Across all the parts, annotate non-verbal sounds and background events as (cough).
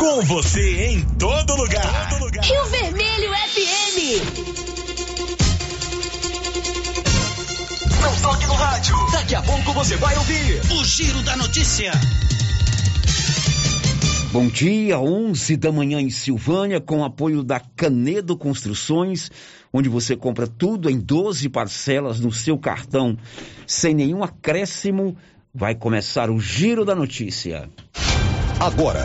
Com você em todo lugar. Todo lugar. Rio Vermelho FM. Não toque no rádio. Daqui a pouco você vai ouvir o Giro da Notícia. Bom dia, 11 da manhã em Silvânia, com apoio da Canedo Construções, onde você compra tudo em 12 parcelas no seu cartão, sem nenhum acréscimo. Vai começar o Giro da Notícia. Agora,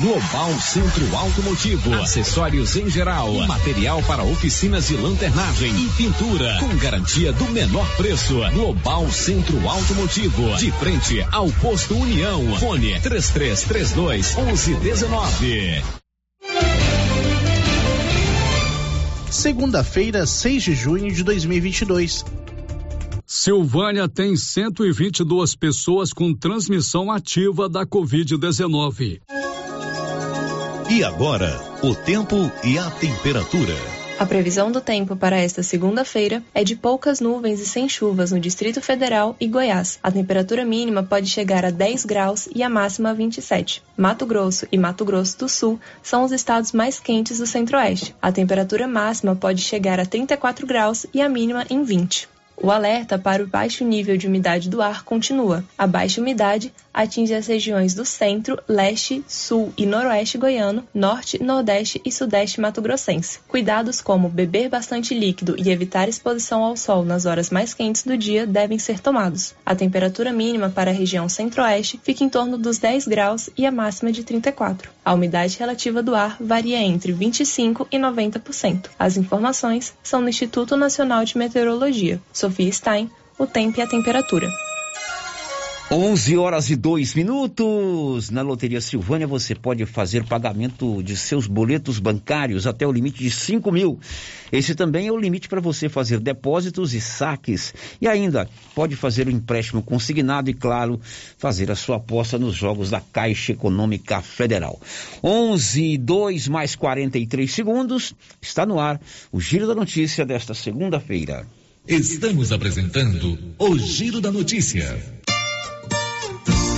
Global Centro Automotivo, acessórios em geral, material para oficinas de lanternagem e pintura, com garantia do menor preço. Global Centro Automotivo, de frente ao posto União. Fone 3332 1119. Segunda-feira, 6 de junho de 2022. Silvânia tem 122 pessoas com transmissão ativa da Covid-19. E agora, o tempo e a temperatura. A previsão do tempo para esta segunda-feira é de poucas nuvens e sem chuvas no Distrito Federal e Goiás. A temperatura mínima pode chegar a 10 graus e a máxima a 27. Mato Grosso e Mato Grosso do Sul são os estados mais quentes do Centro-Oeste. A temperatura máxima pode chegar a 34 graus e a mínima em 20. O alerta para o baixo nível de umidade do ar continua. A baixa umidade atinge as regiões do centro, leste, sul e noroeste goiano, norte, nordeste e sudeste mato-grossense. Cuidados como beber bastante líquido e evitar exposição ao sol nas horas mais quentes do dia devem ser tomados. A temperatura mínima para a região centro-oeste fica em torno dos 10 graus e a máxima de 34. A umidade relativa do ar varia entre 25 e 90%. As informações são no Instituto Nacional de Meteorologia. Sofia Stein, o tempo e a temperatura. 11 horas e 2 minutos. Na Loteria Silvânia você pode fazer pagamento de seus boletos bancários até o limite de 5 mil. Esse também é o limite para você fazer depósitos e saques. E ainda pode fazer o empréstimo consignado e, claro, fazer a sua aposta nos jogos da Caixa Econômica Federal. 11 e 2 mais 43 segundos. Está no ar o Giro da Notícia desta segunda-feira. Estamos apresentando o Giro da Notícia.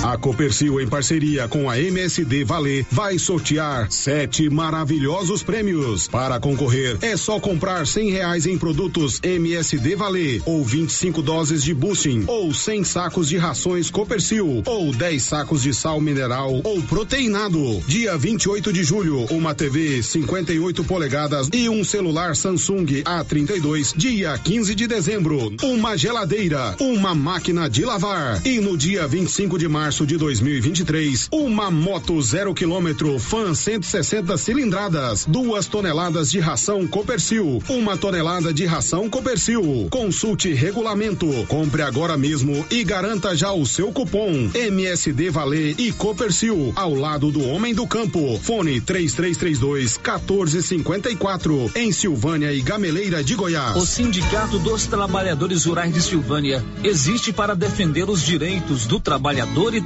A Copercil, em parceria com a MSD Valer, vai sortear sete maravilhosos prêmios. Para concorrer, é só comprar cem reais em produtos MSD Valer, ou 25 doses de boosting, ou 100 sacos de rações Copercil, ou 10 sacos de sal mineral ou proteinado. Dia 28 de julho, uma TV 58 polegadas e um celular Samsung A32. Dia 15 de dezembro, uma geladeira, uma máquina de lavar. E no dia 25 de março, março de 2023, uma moto zero quilômetro Fan 160 cilindradas, duas toneladas de ração Copercil, uma tonelada de ração Copercil. Consulte regulamento, compre agora mesmo e garanta já o seu cupom MSD Valer e Copercil ao lado do homem do campo. Fone 3332 1454 em Silvânia e Gameleira de Goiás. O Sindicato dos Trabalhadores Rurais de Silvânia existe para defender os direitos do trabalhador e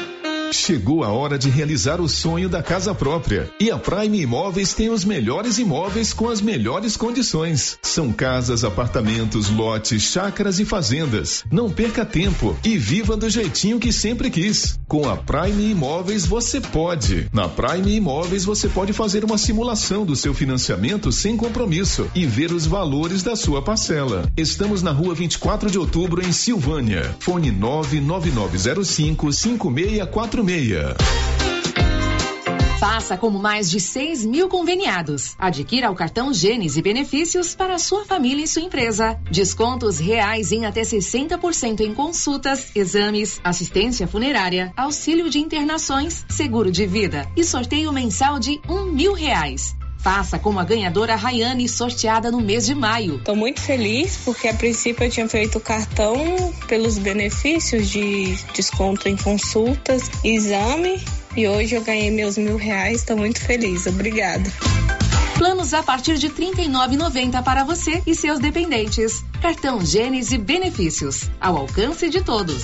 Chegou a hora de realizar o sonho da casa própria. E a Prime Imóveis tem os melhores imóveis com as melhores condições. São casas, apartamentos, lotes, chácaras e fazendas. Não perca tempo e viva do jeitinho que sempre quis. Com a Prime Imóveis você pode. Na Prime Imóveis você pode fazer uma simulação do seu financiamento sem compromisso e ver os valores da sua parcela. Estamos na rua 24 de outubro em Silvânia. Fone 99905 5646. Faça como mais de 6 mil conveniados. Adquira o cartão Gênesis e benefícios para sua família e sua empresa. Descontos reais em até 60% em consultas, exames, assistência funerária, auxílio de internações, seguro de vida e sorteio mensal de um mil reais. Faça como a ganhadora Rayane, sorteada no mês de maio. Estou muito feliz porque a princípio eu tinha feito o cartão pelos benefícios de desconto em consultas, exame e hoje eu ganhei meus mil reais. Estou muito feliz. Obrigada. Planos a partir de R$ 39,90 para você e seus dependentes. Cartão Gênesis Benefícios. Ao alcance de todos.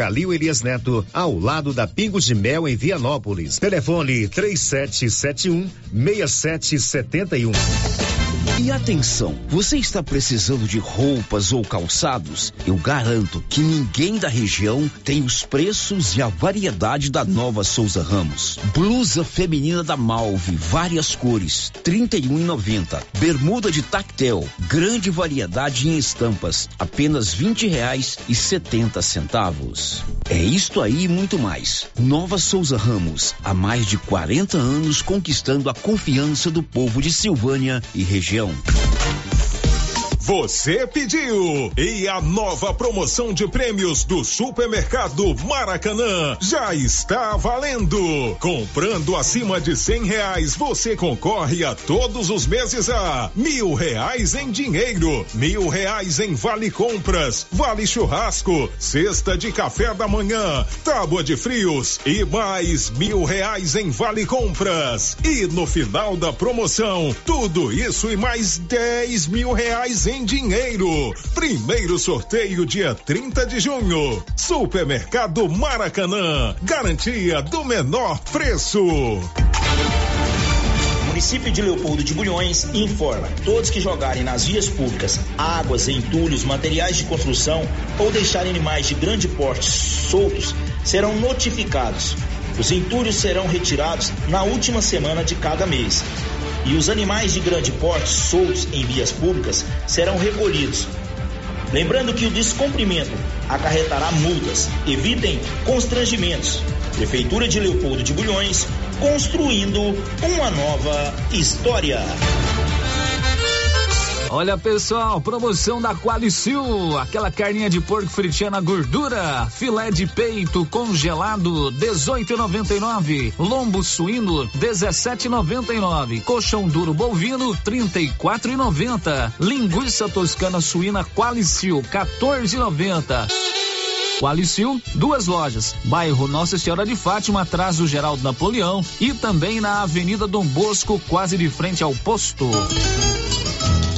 Calil Elias Neto, ao lado da Pingo de Mel em Vianópolis. Telefone 3771 6771. E atenção, você está precisando de roupas ou calçados? Eu garanto que ninguém da região tem os preços e a variedade da nova Souza Ramos. Blusa feminina da Malve, várias cores, trinta e um Bermuda de tactel, grande variedade em estampas, apenas vinte reais e setenta centavos. É isto aí e muito mais. Nova Souza Ramos, há mais de 40 anos conquistando a confiança do povo de Silvânia e região região. Você pediu! E a nova promoção de prêmios do Supermercado Maracanã já está valendo! Comprando acima de cem reais, você concorre a todos os meses a mil reais em dinheiro, mil reais em vale compras, vale churrasco, cesta de café da manhã, tábua de frios e mais mil reais em vale compras. E no final da promoção, tudo isso e mais dez mil reais em dinheiro. Primeiro sorteio dia 30 de junho. Supermercado Maracanã. Garantia do menor preço. município de Leopoldo de Bulhões informa: todos que jogarem nas vias públicas águas, entulhos, materiais de construção ou deixarem animais de grande porte soltos serão notificados. Os entulhos serão retirados na última semana de cada mês e os animais de grande porte soltos em vias públicas serão recolhidos. Lembrando que o descumprimento acarretará multas. Evitem constrangimentos. Prefeitura de Leopoldo de Bulhões, construindo uma nova história. Olha pessoal, promoção da Qualicil, aquela carninha de porco fritinha na gordura, filé de peito congelado 18,99, lombo suíno 17,99, colchão duro bovino 34,90, linguiça toscana suína Qualicil 14,90. Qualicil, duas lojas, bairro Nossa Senhora de Fátima, atrás do Geraldo Napoleão e também na Avenida Dom Bosco, quase de frente ao posto.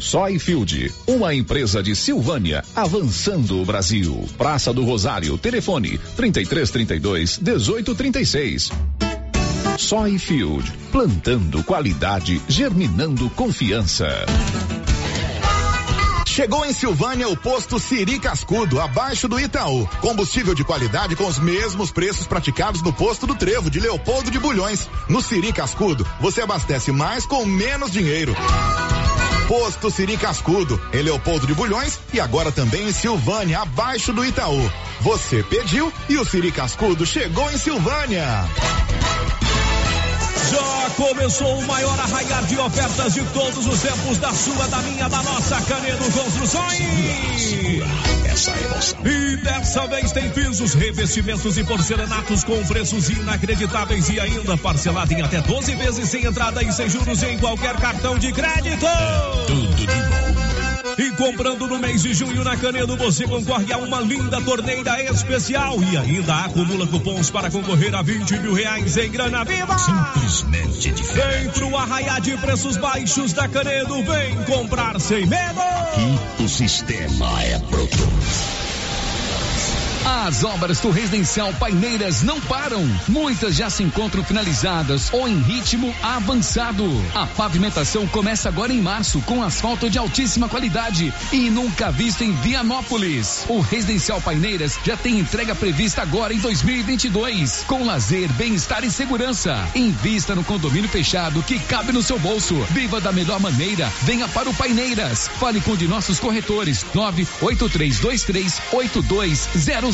Soyfield, uma empresa de Silvânia, avançando o Brasil. Praça do Rosário, telefone 3332 1836. Soyfield, plantando qualidade, germinando confiança. Chegou em Silvânia o posto Siri Cascudo, abaixo do Itaú. Combustível de qualidade com os mesmos preços praticados no posto do Trevo de Leopoldo de Bulhões. No Siri Cascudo, você abastece mais com menos dinheiro. Posto Siri Cascudo, em Leopoldo de Bulhões e agora também em Silvânia, abaixo do Itaú. Você pediu e o Siri Cascudo chegou em Silvânia. Começou o maior arraiar de ofertas de todos os tempos da sua, da minha, da nossa Canedo Construções. Essa emoção. E dessa vez tem pisos, revestimentos e porcelanatos com preços inacreditáveis e ainda parcelado em até 12 vezes sem entrada e sem juros em qualquer cartão de crédito. Tudo de bom. E comprando no mês de junho na Canedo, você concorre a uma linda torneira especial e ainda acumula cupons para concorrer a 20 mil reais em grana viva. Simplesmente diferente. Vem pro arraiar de preços baixos da Canedo, vem comprar sem medo. Aqui o sistema é bruto. As obras do residencial Paineiras não param. Muitas já se encontram finalizadas ou em ritmo avançado. A pavimentação começa agora em março com asfalto de altíssima qualidade e nunca visto em Vianópolis. O residencial Paineiras já tem entrega prevista agora em 2022, com lazer, bem-estar e segurança. Invista no condomínio fechado que cabe no seu bolso. Viva da melhor maneira. Venha para o Paineiras. Fale com um de nossos corretores 98323 8200 zero.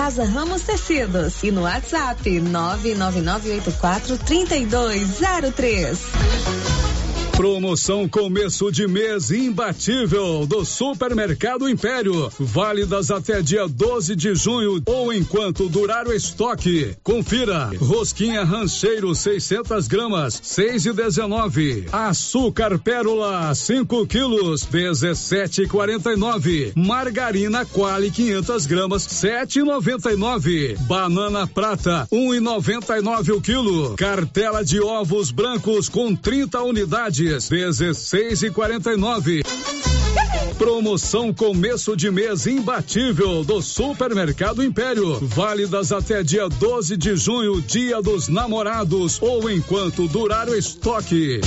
Casa Ramos Tecidos e no WhatsApp 99984 3203. Promoção começo de mês imbatível do Supermercado Império. Válidas até dia 12 de junho ou enquanto durar o estoque. Confira. Rosquinha rancheiro 600 gramas, 6 e 19. Açúcar pérola 5 quilos, 17,49. Margarina Quali 500 gramas, 7,99. Banana prata 1,99 o quilo. Cartela de ovos brancos com 30 unidades e quarenta e nove. Promoção começo de mês imbatível do Supermercado Império. Válidas até dia 12 de junho, dia dos namorados ou enquanto durar o estoque.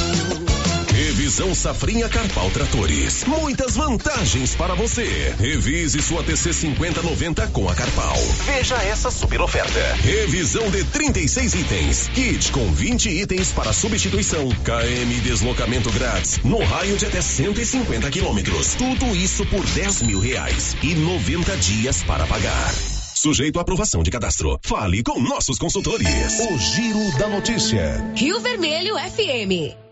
Revisão Safrinha Carpal Tratores. Muitas vantagens para você. Revise sua TC 5090 com a Carpal. Veja essa super oferta. Revisão de 36 itens. Kit com 20 itens para substituição. KM deslocamento grátis. No raio de até 150 quilômetros. Tudo isso por 10 mil reais. E 90 dias para pagar. Sujeito à aprovação de cadastro. Fale com nossos consultores. O Giro da Notícia. Rio Vermelho FM.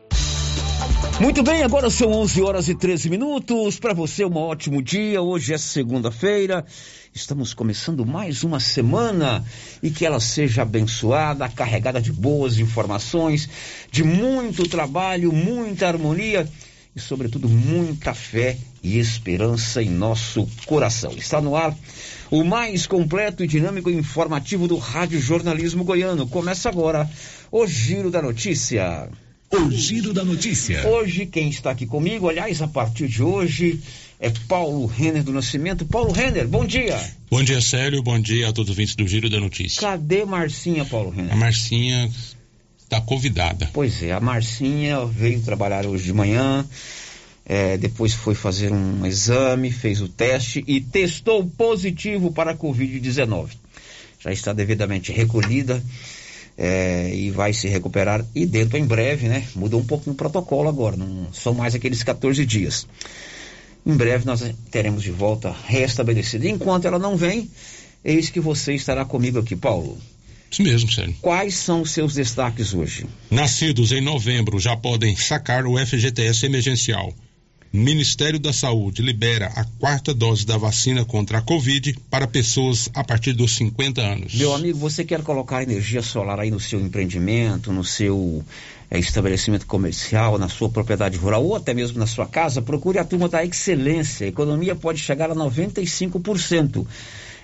Muito bem, agora são 11 horas e 13 minutos. Para você, um ótimo dia. Hoje é segunda-feira. Estamos começando mais uma semana e que ela seja abençoada, carregada de boas informações, de muito trabalho, muita harmonia e, sobretudo, muita fé e esperança em nosso coração. Está no ar o mais completo e dinâmico e informativo do Rádio Jornalismo Goiano. Começa agora o Giro da Notícia. O Giro da Notícia. Hoje, quem está aqui comigo, aliás, a partir de hoje, é Paulo Renner do Nascimento. Paulo Renner, bom dia. Bom dia, Célio. Bom dia a todos os ouvintes do Giro da Notícia. Cadê Marcinha, Paulo Renner? A Marcinha está convidada. Pois é, a Marcinha veio trabalhar hoje de manhã, é, depois foi fazer um exame, fez o teste e testou positivo para a Covid-19. Já está devidamente recolhida é, e vai se recuperar e dentro em breve, né? Mudou um pouco o protocolo agora, não são mais aqueles 14 dias. Em breve nós teremos de volta restabelecida. Enquanto ela não vem, eis que você estará comigo aqui, Paulo. Isso mesmo, Sérgio. Quais são os seus destaques hoje? Nascidos em novembro já podem sacar o FGTS emergencial. Ministério da Saúde libera a quarta dose da vacina contra a Covid para pessoas a partir dos 50 anos. Meu amigo, você quer colocar energia solar aí no seu empreendimento, no seu é, estabelecimento comercial, na sua propriedade rural ou até mesmo na sua casa? Procure a turma da Excelência. A economia pode chegar a 95%.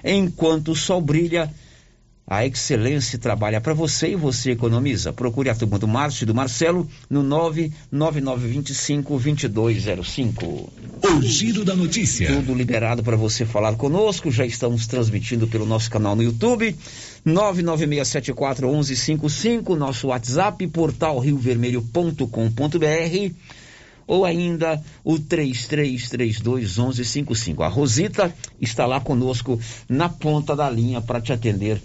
Enquanto o sol brilha, a excelência trabalha para você e você economiza. Procure a turma do Márcio e do Marcelo no 99925-2205. O Giro da Notícia. Tudo liberado para você falar conosco. Já estamos transmitindo pelo nosso canal no YouTube. 996741155, nosso WhatsApp, portal riovermelho.com.br ou ainda o 33321155. A Rosita está lá conosco na ponta da linha para te atender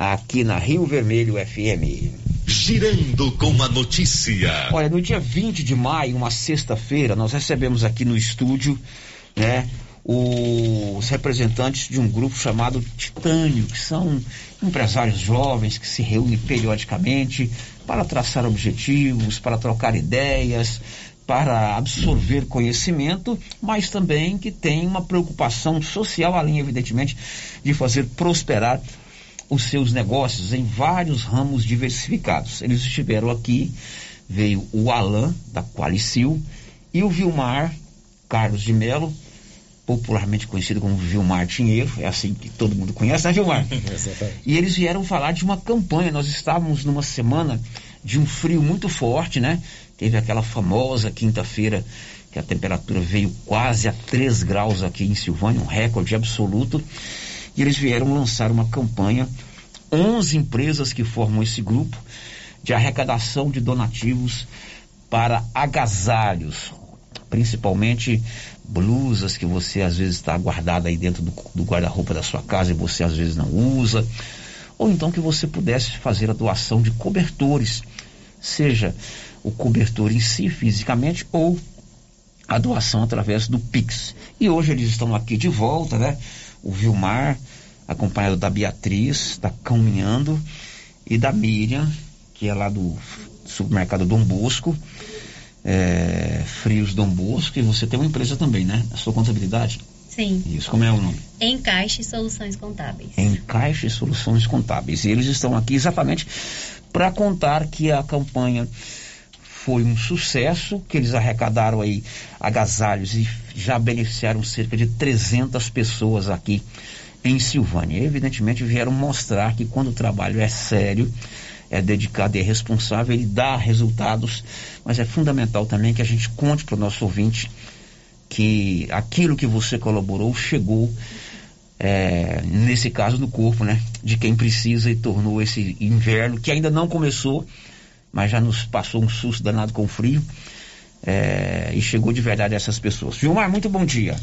aqui na Rio Vermelho FM. Girando com a notícia. Olha, no dia 20 de maio, uma sexta-feira, nós recebemos aqui no estúdio, né, os representantes de um grupo chamado Titânio, que são empresários jovens que se reúnem periodicamente para traçar objetivos, para trocar ideias, para absorver conhecimento, mas também que tem uma preocupação social, além, evidentemente, de fazer prosperar os seus negócios em vários ramos diversificados. Eles estiveram aqui, veio o Alain, da Qualicil, e o Vilmar Carlos de Melo, popularmente conhecido como Vilmar Tinheiro, é assim que todo mundo conhece, né, Vilmar? (laughs) e eles vieram falar de uma campanha. Nós estávamos numa semana de um frio muito forte, né? Teve aquela famosa quinta-feira que a temperatura veio quase a 3 graus aqui em Silvânia, um recorde absoluto eles vieram lançar uma campanha, 11 empresas que formam esse grupo, de arrecadação de donativos para agasalhos, principalmente blusas que você às vezes está guardada aí dentro do, do guarda-roupa da sua casa e você às vezes não usa, ou então que você pudesse fazer a doação de cobertores, seja o cobertor em si fisicamente ou a doação através do Pix. E hoje eles estão aqui de volta, né? O Vilmar, acompanhado da Beatriz, da Caminhando, e da Miriam, que é lá do supermercado Dom Bosco, é, Frios Dom Bosco, e você tem uma empresa também, né? A sua contabilidade? Sim. Isso, como é o nome? Encaixe Soluções Contábeis. Encaixe Soluções Contábeis. E eles estão aqui exatamente para contar que a campanha foi um sucesso, que eles arrecadaram aí agasalhos e já beneficiaram cerca de 300 pessoas aqui em Silvânia. E, evidentemente vieram mostrar que quando o trabalho é sério, é dedicado e é responsável, ele dá resultados, mas é fundamental também que a gente conte para o nosso ouvinte que aquilo que você colaborou chegou, é, nesse caso, no corpo, né? De quem precisa e tornou esse inverno, que ainda não começou, mas já nos passou um susto danado com o frio é, e chegou de verdade a essas pessoas. Vilmar, muito bom dia.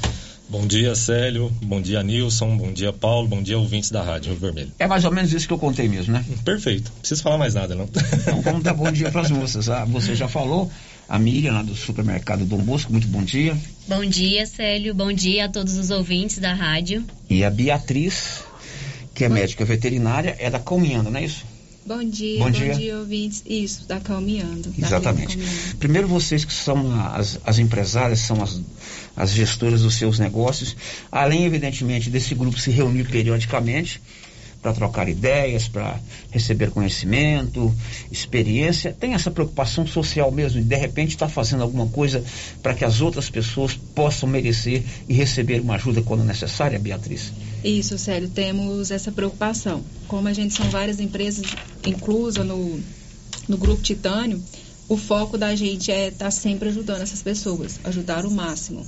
Bom dia, Célio. Bom dia, Nilson. Bom dia, Paulo. Bom dia, ouvintes da Rádio Rio Vermelho. É mais ou menos isso que eu contei mesmo, né? Perfeito. Não preciso falar mais nada, não. Então vamos dar bom dia para as moças. Ah, você já falou, a Miriam, lá do supermercado Dom Bosco, muito bom dia. Bom dia, Célio. Bom dia a todos os ouvintes da rádio. E a Beatriz, que é médica veterinária, é da Cominhando, não é isso? Bom dia, Bom bom dia. dia, ouvintes. Isso, da Calmeando. da Exatamente. Calmeando. Primeiro vocês que são as, as empresárias, são as, as gestoras dos seus negócios, além, evidentemente, desse grupo se reunir periodicamente para trocar ideias, para receber conhecimento, experiência, tem essa preocupação social mesmo, de de repente estar fazendo alguma coisa para que as outras pessoas possam merecer e receber uma ajuda quando necessária, Beatriz? Isso, Célio, temos essa preocupação. Como a gente são várias empresas inclusas no, no grupo Titânio, o foco da gente é estar sempre ajudando essas pessoas, ajudar o máximo.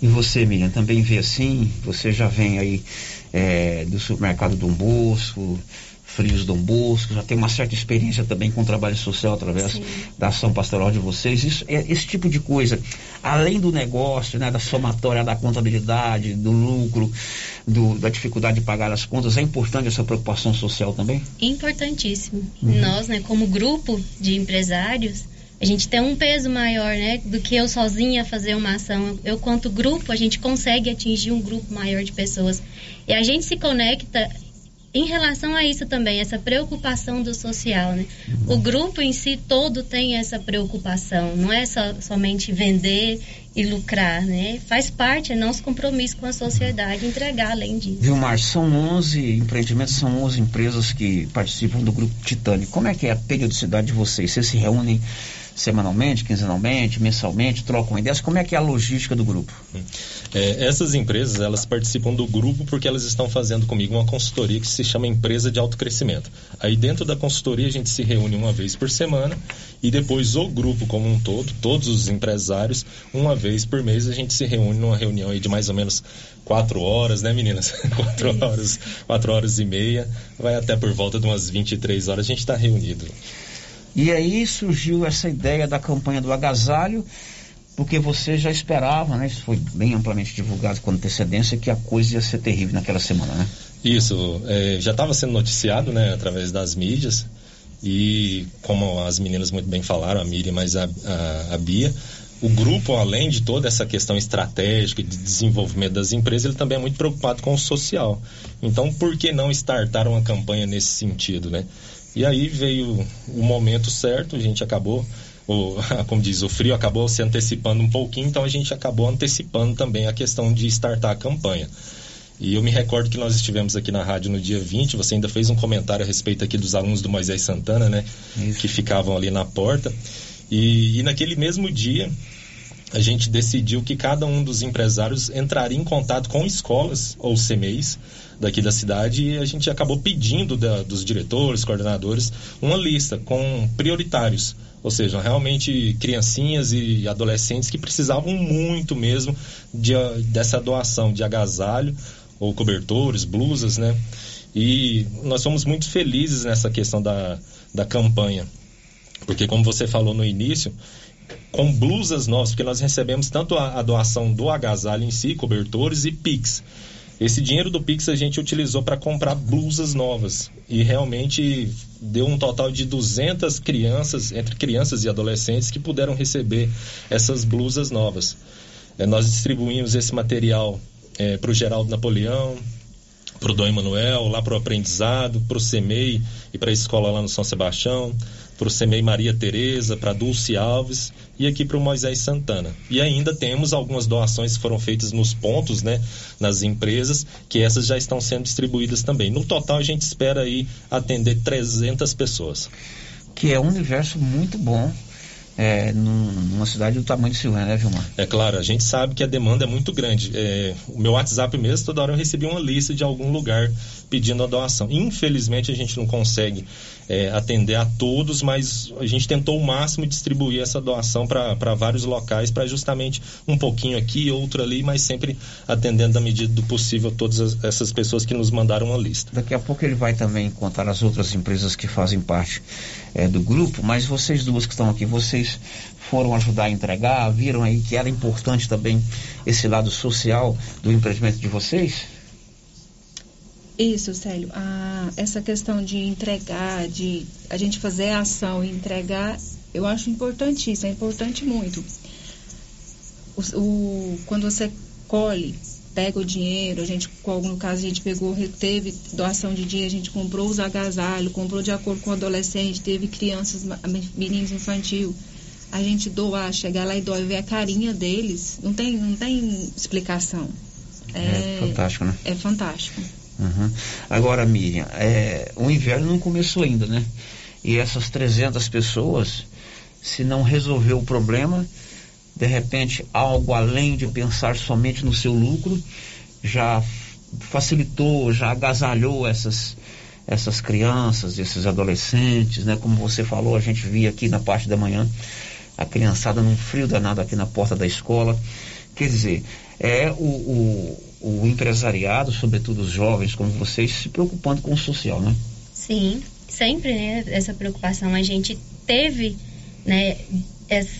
E você, Miriam, também vê assim? Você já vem aí é, do supermercado Dom Bosco, Frios Dom Bosco, já tem uma certa experiência também com o trabalho social através Sim. da ação pastoral de vocês. Isso, é, esse tipo de coisa, além do negócio, né, da somatória da contabilidade, do lucro, do- da dificuldade de pagar as contas, é importante essa preocupação social também? Importantíssimo. Uhum. Nós, né, como grupo de empresários, a gente tem um peso maior, né, do que eu sozinha fazer uma ação. Eu, quanto grupo, a gente consegue atingir um grupo maior de pessoas. E a gente se conecta em relação a isso também, essa preocupação do social, né? O grupo em si todo tem essa preocupação, não é só, somente vender e lucrar, né? Faz parte, é nosso compromisso com a sociedade entregar além disso. Vilmar, são 11 empreendimentos, são 11 empresas que participam do grupo Titânio. Como é que é a periodicidade de vocês? Vocês se reúnem semanalmente, quinzenalmente, mensalmente, trocam ideias? Como é que é a logística do grupo? É, essas empresas, elas participam do grupo porque elas estão fazendo comigo uma consultoria que se chama Empresa de Autocrescimento. Aí dentro da consultoria a gente se reúne uma vez por semana e depois o grupo como um todo, todos os empresários, uma vez por mês a gente se reúne numa reunião aí de mais ou menos quatro horas, né meninas? (laughs) quatro horas, quatro horas e meia, vai até por volta de umas 23 horas a gente está reunido. E aí surgiu essa ideia da campanha do agasalho, porque você já esperava, né? Isso foi bem amplamente divulgado com antecedência, que a coisa ia ser terrível naquela semana, né? Isso, é, já estava sendo noticiado, né, através das mídias, e como as meninas muito bem falaram, a Miriam, mas a, a, a Bia, o grupo, além de toda essa questão estratégica de desenvolvimento das empresas, ele também é muito preocupado com o social. Então, por que não startar uma campanha nesse sentido, né? E aí veio o momento certo, a gente acabou, o, (laughs) como diz, o frio acabou se antecipando um pouquinho, então a gente acabou antecipando também a questão de startar a campanha. E eu me recordo que nós estivemos aqui na rádio no dia 20, você ainda fez um comentário a respeito aqui dos alunos do Moisés Santana, né? Isso. Que ficavam ali na porta. E, e naquele mesmo dia, a gente decidiu que cada um dos empresários entraria em contato com escolas ou CMEs daqui da cidade e a gente acabou pedindo da, dos diretores, coordenadores, uma lista com prioritários. Ou seja, realmente criancinhas e adolescentes que precisavam muito mesmo de, dessa doação de agasalho ou cobertores, blusas, né? E nós somos muito felizes nessa questão da, da campanha. Porque como você falou no início, com blusas novas, porque nós recebemos tanto a, a doação do agasalho em si, cobertores e Pix. Esse dinheiro do Pix a gente utilizou para comprar blusas novas e realmente deu um total de 200 crianças, entre crianças e adolescentes, que puderam receber essas blusas novas. É, nós distribuímos esse material é, para o Geraldo Napoleão, para o Dom Emanuel, lá para o aprendizado, para o CEMEI e para a escola lá no São Sebastião, para o CEMEI Maria Tereza, para Dulce Alves e aqui para o Moisés Santana. E ainda temos algumas doações que foram feitas nos pontos, né, nas empresas, que essas já estão sendo distribuídas também. No total, a gente espera aí atender 300 pessoas. Que é um universo muito bom é, numa cidade do tamanho de Silvânia, né, Vilmar? É claro, a gente sabe que a demanda é muito grande. É, o meu WhatsApp mesmo, toda hora eu recebi uma lista de algum lugar pedindo a doação. Infelizmente, a gente não consegue é, atender a todos, mas a gente tentou o máximo distribuir essa doação para vários locais, para justamente um pouquinho aqui, outro ali, mas sempre atendendo da medida do possível todas as, essas pessoas que nos mandaram uma lista. Daqui a pouco ele vai também contar as outras empresas que fazem parte é, do grupo, mas vocês duas que estão aqui, vocês foram ajudar a entregar, viram aí que era importante também esse lado social do empreendimento de vocês? Isso, Célio. Ah, essa questão de entregar, de a gente fazer a ação e entregar, eu acho importantíssimo, é importante muito. O, o, quando você colhe, pega o dinheiro, a gente, no caso, a gente pegou, teve doação de dinheiro, a gente comprou os agasalhos, comprou de acordo com o adolescente, teve crianças, meninos infantil. A gente doar, chegar lá e doar e ver a carinha deles, não tem, não tem explicação. É, é fantástico, né? É fantástico. Uhum. Agora, Miriam, é, o inverno não começou ainda, né? E essas 300 pessoas, se não resolver o problema, de repente algo além de pensar somente no seu lucro, já facilitou, já agasalhou essas, essas crianças, esses adolescentes, né? Como você falou, a gente via aqui na parte da manhã a criançada num frio danado aqui na porta da escola. Quer dizer, é o, o o empresariado, sobretudo os jovens como vocês, se preocupando com o social, né? Sim, sempre, né? Essa preocupação. A gente teve, né?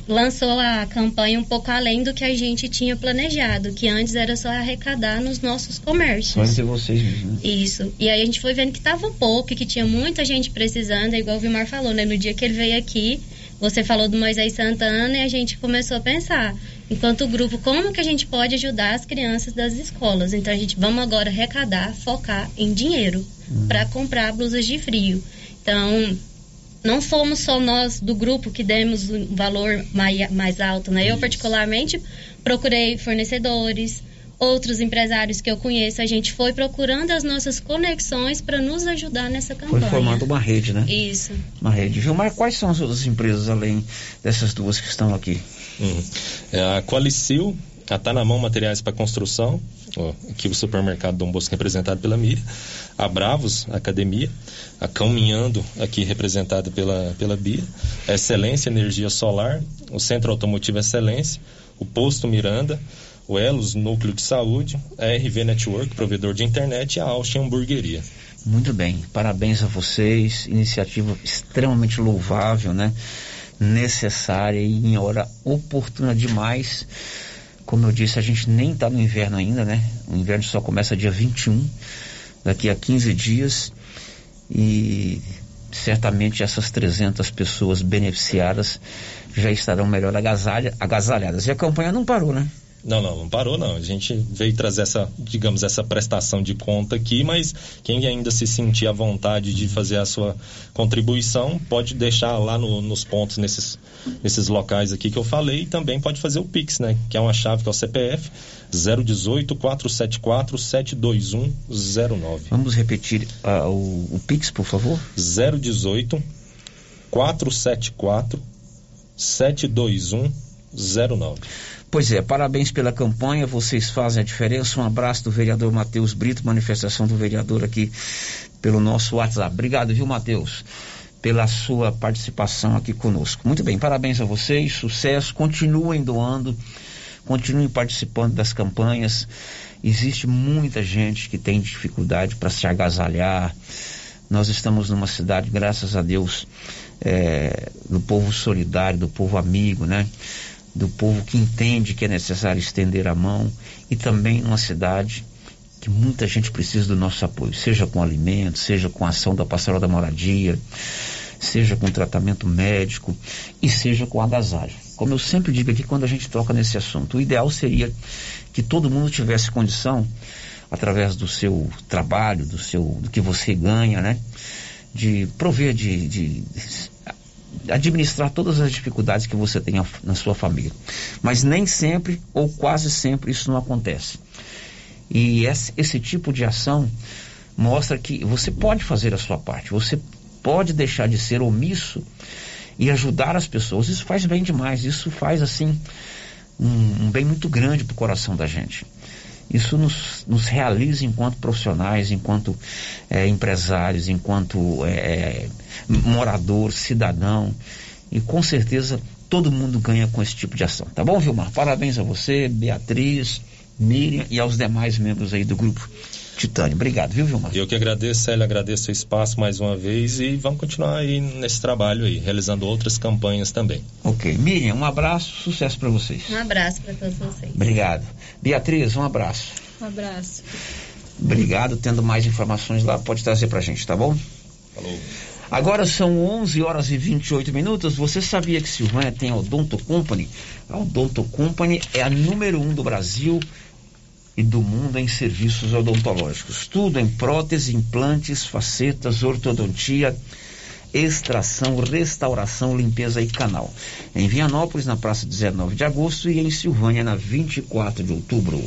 lançou a campanha um pouco além do que a gente tinha planejado, que antes era só arrecadar nos nossos comércios. Só entre vocês mesmo. Né? Isso. E aí a gente foi vendo que tava pouco, que tinha muita gente precisando, é igual o Vilmar falou, né? No dia que ele veio aqui, você falou do Moisés Santana e a gente começou a pensar enquanto grupo, como que a gente pode ajudar as crianças das escolas. Então a gente vamos agora arrecadar, focar em dinheiro uhum. para comprar blusas de frio. Então, não somos só nós do grupo que demos um valor mais, mais alto, né? Eu particularmente procurei fornecedores, outros empresários que eu conheço, a gente foi procurando as nossas conexões para nos ajudar nessa campanha. Foi formando uma rede, né? Isso. Uma rede. Vilmar, quais são as outras empresas além dessas duas que estão aqui? Uhum. É a Qualicil, a Tá na Mão Materiais para Construção, ó, aqui o supermercado Dom Bosco representado pela Miriam, a Bravos Academia, a Caminhando, aqui representada pela, pela Bia, a Excelência Energia Solar, o Centro Automotivo Excelência, o Posto Miranda, o Elos Núcleo de Saúde, a RV Network, provedor de internet, e a Austin Hamburgueria. Muito bem, parabéns a vocês, iniciativa extremamente louvável, né? Necessária e em hora oportuna demais. Como eu disse, a gente nem está no inverno ainda, né? O inverno só começa dia 21, daqui a 15 dias. E certamente essas 300 pessoas beneficiadas já estarão melhor agasalhadas. E a campanha não parou, né? Não, não, não parou não. A gente veio trazer essa, digamos, essa prestação de conta aqui, mas quem ainda se sentir à vontade de fazer a sua contribuição, pode deixar lá no, nos pontos, nesses, nesses locais aqui que eu falei, e também pode fazer o Pix, né? Que é uma chave que é o CPF 018 474 72109. Vamos repetir uh, o, o Pix, por favor? 018 474 72109. Pois é, parabéns pela campanha, vocês fazem a diferença. Um abraço do vereador Matheus Brito, manifestação do vereador aqui pelo nosso WhatsApp. Obrigado, viu, Matheus, pela sua participação aqui conosco. Muito bem, parabéns a vocês, sucesso, continuem doando, continuem participando das campanhas. Existe muita gente que tem dificuldade para se agasalhar. Nós estamos numa cidade, graças a Deus, é, do povo solidário, do povo amigo, né? Do povo que entende que é necessário estender a mão e também numa cidade que muita gente precisa do nosso apoio, seja com alimentos, seja com a ação da pastoral da moradia, seja com tratamento médico e seja com agasalho. Como eu sempre digo aqui quando a gente toca nesse assunto, o ideal seria que todo mundo tivesse condição, através do seu trabalho, do seu, do que você ganha, né, de prover de, de administrar todas as dificuldades que você tem na sua família. Mas nem sempre, ou quase sempre, isso não acontece. E esse, esse tipo de ação mostra que você pode fazer a sua parte, você pode deixar de ser omisso e ajudar as pessoas. Isso faz bem demais, isso faz assim um, um bem muito grande para o coração da gente. Isso nos, nos realiza enquanto profissionais, enquanto é, empresários, enquanto é, morador, cidadão. E com certeza todo mundo ganha com esse tipo de ação. Tá bom, Vilmar? Parabéns a você, Beatriz, Miriam e aos demais membros aí do grupo Titânio. Obrigado, viu, Vilmar? Eu que agradeço, Célia, agradeço o espaço mais uma vez e vamos continuar aí nesse trabalho aí, realizando outras campanhas também. Ok. Miriam, um abraço, sucesso para vocês. Um abraço para todos vocês. Obrigado. Beatriz, um abraço. Um abraço. Obrigado. Tendo mais informações lá, pode trazer pra gente, tá bom? Falou. Agora são 11 horas e 28 minutos. Você sabia que Silvânia tem a Odonto Company? A Odonto Company é a número um do Brasil e do mundo em serviços odontológicos. Tudo em prótese, implantes, facetas, ortodontia, extração, restauração, limpeza e canal. Em Vianópolis, na praça 19 de agosto e em Silvânia, na 24 de outubro.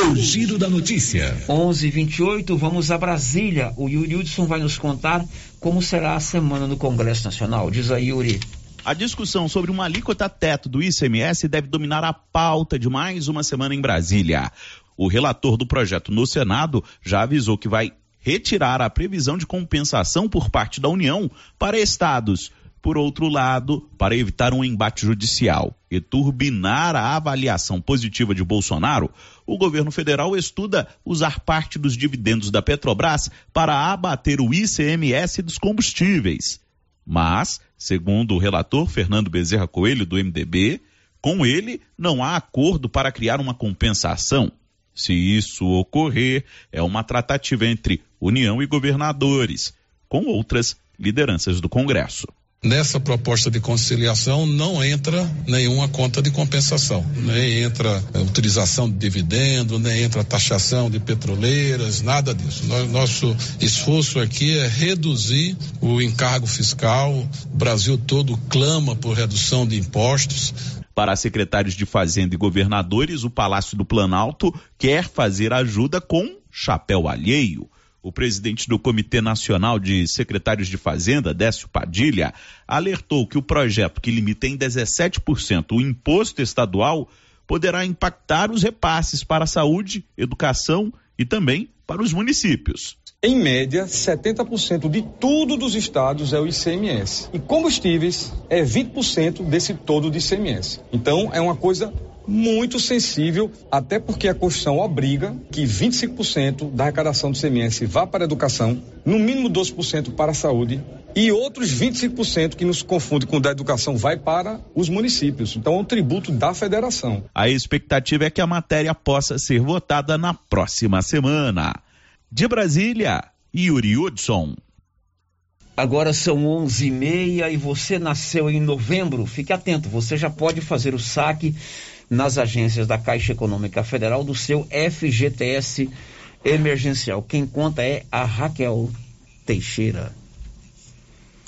O giro da notícia. 11:28. Vamos a Brasília. O Yuri Hudson vai nos contar como será a semana no Congresso Nacional. Diz aí, Yuri. A discussão sobre uma alíquota teto do ICMS deve dominar a pauta de mais uma semana em Brasília. O relator do projeto no Senado já avisou que vai retirar a previsão de compensação por parte da União para estados. Por outro lado, para evitar um embate judicial e turbinar a avaliação positiva de Bolsonaro, o governo federal estuda usar parte dos dividendos da Petrobras para abater o ICMS dos combustíveis. Mas, segundo o relator Fernando Bezerra Coelho, do MDB, com ele não há acordo para criar uma compensação. Se isso ocorrer, é uma tratativa entre União e governadores, com outras lideranças do Congresso. Nessa proposta de conciliação não entra nenhuma conta de compensação, nem entra a utilização de dividendo, nem entra taxação de petroleiras, nada disso. Nosso esforço aqui é reduzir o encargo fiscal. O Brasil todo clama por redução de impostos. Para secretários de Fazenda e governadores, o Palácio do Planalto quer fazer ajuda com chapéu alheio. O presidente do Comitê Nacional de Secretários de Fazenda, Décio Padilha, alertou que o projeto que limita em 17% o imposto estadual poderá impactar os repasses para a saúde, educação e também para os municípios. Em média, 70% de tudo dos estados é o ICMS. E combustíveis é 20% desse todo de ICMS. Então, é uma coisa muito sensível, até porque a Constituição obriga que 25% da arrecadação do CMS vá para a educação, no mínimo 12% para a saúde e outros 25% que nos confunde com o da educação vai para os municípios. Então é um tributo da federação. A expectativa é que a matéria possa ser votada na próxima semana. De Brasília, Yuri Hudson. Agora são onze e meia e você nasceu em novembro. Fique atento, você já pode fazer o saque nas agências da Caixa Econômica Federal do seu FGTS emergencial. Quem conta é a Raquel Teixeira.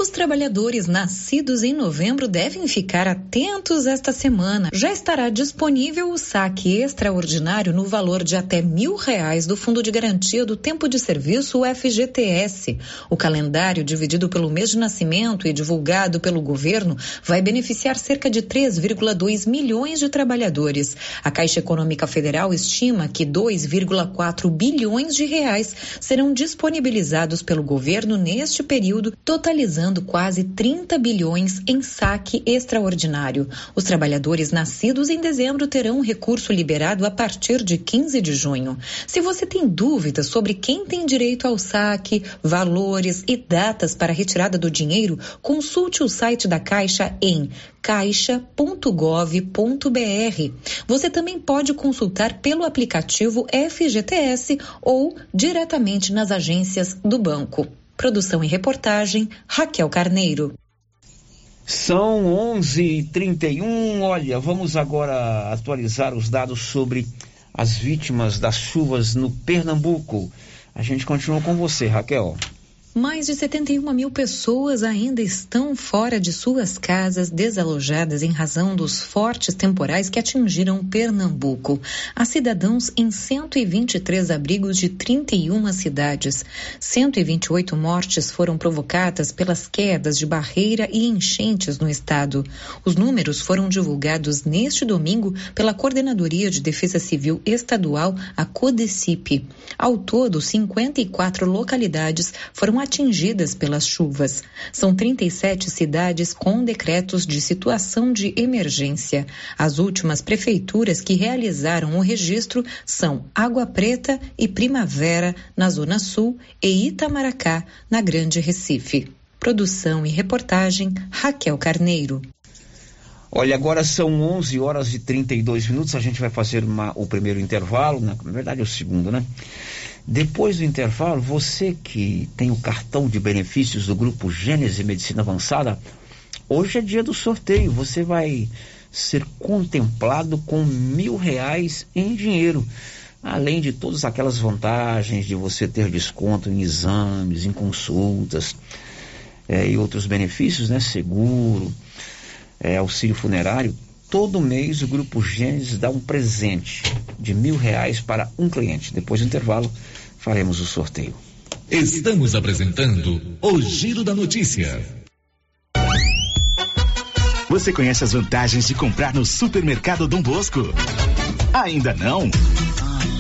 Os trabalhadores nascidos em novembro devem ficar atentos esta semana. Já estará disponível o saque extraordinário no valor de até mil reais do Fundo de Garantia do Tempo de Serviço, o FGTS. O calendário, dividido pelo mês de nascimento e divulgado pelo governo, vai beneficiar cerca de 3,2 milhões de trabalhadores. A Caixa Econômica Federal estima que 2,4 bilhões de reais serão disponibilizados pelo governo neste período, totalizando quase 30 bilhões em saque extraordinário. Os trabalhadores nascidos em dezembro terão um recurso liberado a partir de 15 de junho. Se você tem dúvidas sobre quem tem direito ao saque, valores e datas para retirada do dinheiro, consulte o site da Caixa em caixa.gov.br. Você também pode consultar pelo aplicativo FGTS ou diretamente nas agências do banco. Produção e reportagem, Raquel Carneiro. São 11:31. Olha, vamos agora atualizar os dados sobre as vítimas das chuvas no Pernambuco. A gente continua com você, Raquel. Mais de 71 mil pessoas ainda estão fora de suas casas, desalojadas em razão dos fortes temporais que atingiram Pernambuco. Há cidadãos em 123 abrigos de 31 cidades. 128 mortes foram provocadas pelas quedas de barreira e enchentes no estado. Os números foram divulgados neste domingo pela Coordenadoria de Defesa Civil Estadual, a CODECIP. Ao todo, 54 localidades foram atingidas pelas chuvas. São 37 cidades com decretos de situação de emergência. As últimas prefeituras que realizaram o registro são Água Preta e Primavera, na Zona Sul, e Itamaracá, na Grande Recife. Produção e reportagem Raquel Carneiro. Olha, agora são 11 horas e 32 minutos. A gente vai fazer uma, o primeiro intervalo, né? na verdade, é o segundo, né? Depois do intervalo, você que tem o cartão de benefícios do grupo Gênese Medicina Avançada, hoje é dia do sorteio. Você vai ser contemplado com mil reais em dinheiro. Além de todas aquelas vantagens de você ter desconto em exames, em consultas é, e outros benefícios, né? Seguro, é, auxílio funerário. Todo mês o Grupo Gênesis dá um presente de mil reais para um cliente. Depois do intervalo, faremos o sorteio. Estamos apresentando o Giro da Notícia. Você conhece as vantagens de comprar no supermercado Dom Bosco? Ainda não?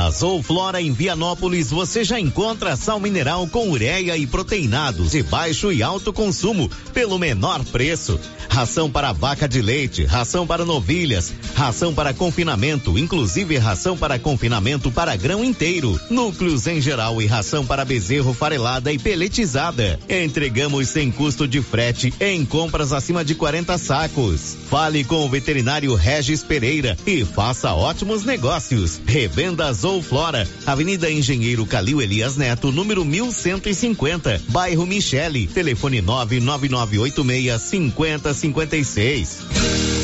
Na Zouflora em Vianópolis você já encontra sal mineral com ureia e proteinados de baixo e alto consumo pelo menor preço. Ração para vaca de leite, ração para novilhas, ração para confinamento, inclusive ração para confinamento para grão inteiro, núcleos em geral e ração para bezerro farelada e peletizada. Entregamos sem custo de frete em compras acima de 40 sacos. Fale com o veterinário Regis Pereira e faça ótimos negócios. Revendas ou Flora, Avenida Engenheiro Calil Elias Neto, número 1150, bairro Michele, telefone 99986 5056.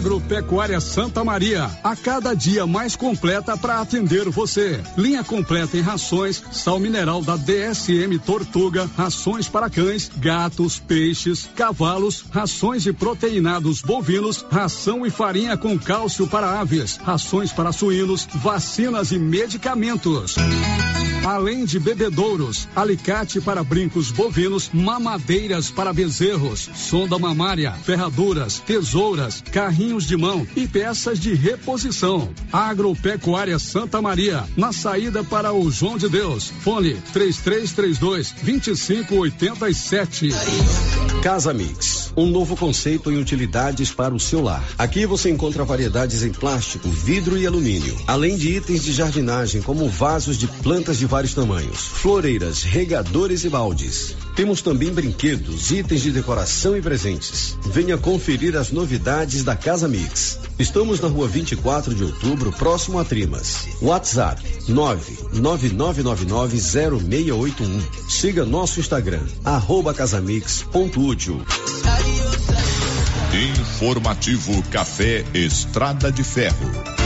Agropecuária Santa Maria, a cada dia mais completa para atender você. Linha completa em rações, sal mineral da DSM Tortuga, rações para cães, gatos, peixes, cavalos, rações de proteinados bovinos, ração e farinha com cálcio para aves, rações para suínos, vacinas e medicamentos. Além de bebedouros, alicate para brincos bovinos, mamadeiras para bezerros, sonda mamária, ferraduras, tesouras, carrinhos de mão e peças de reposição. Agropecuária Santa Maria, na saída para o João de Deus. Fone 3332 2587. Casa Mix, um novo conceito em utilidades para o seu lar. Aqui você encontra variedades em plástico, vidro e alumínio, além de itens de jardinagem como vasos de plantas de vários tamanhos, floreiras, regadores e baldes. Temos também brinquedos, itens de decoração e presentes. Venha conferir as novidades da Casa Mix. Estamos na rua 24 de outubro, próximo a Trimas. WhatsApp 999990681. Siga nosso Instagram, arroba casamix.útil. Informativo Café Estrada de Ferro.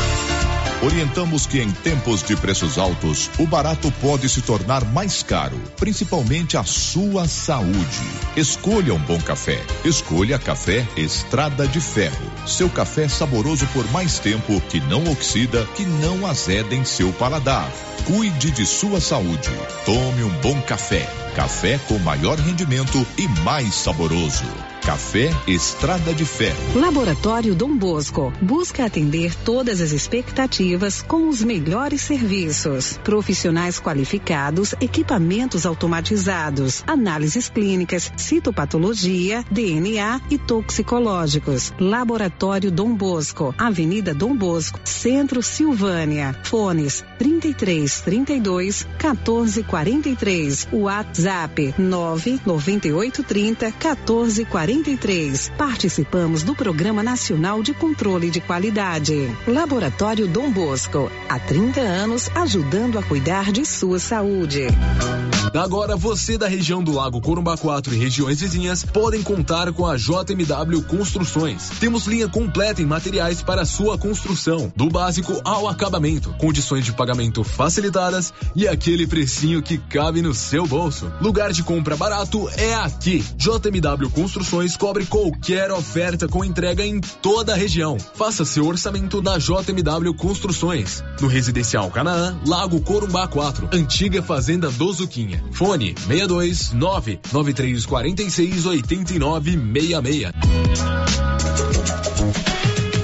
Orientamos que em tempos de preços altos, o barato pode se tornar mais caro, principalmente a sua saúde. Escolha um bom café. Escolha Café Estrada de Ferro. Seu café saboroso por mais tempo, que não oxida, que não azeda em seu paladar. Cuide de sua saúde. Tome um bom café. Café com maior rendimento e mais saboroso. Café Estrada de Ferro. Laboratório Dom Bosco busca atender todas as expectativas com os melhores serviços. Profissionais qualificados, equipamentos automatizados, análises clínicas, citopatologia, DNA e toxicológicos. Laboratório Dom Bosco, Avenida Dom Bosco, Centro Silvânia. Fones 33 32 14 43. WhatsApp 998 30 14 43. 43. Participamos do Programa Nacional de Controle de Qualidade. Laboratório Dom Bosco. Há 30 anos ajudando a cuidar de sua saúde. Agora você da região do Lago Corumbá 4 e regiões vizinhas podem contar com a JMW Construções. Temos linha completa em materiais para sua construção, do básico ao acabamento, condições de pagamento facilitadas e aquele precinho que cabe no seu bolso. Lugar de compra barato é aqui. JMW Construções cobre qualquer oferta com entrega em toda a região. Faça seu orçamento na JMW Construções. No Residencial Canaã, Lago Corumbá 4, Antiga Fazenda do Zuquinha. Fone 62 99346 8966.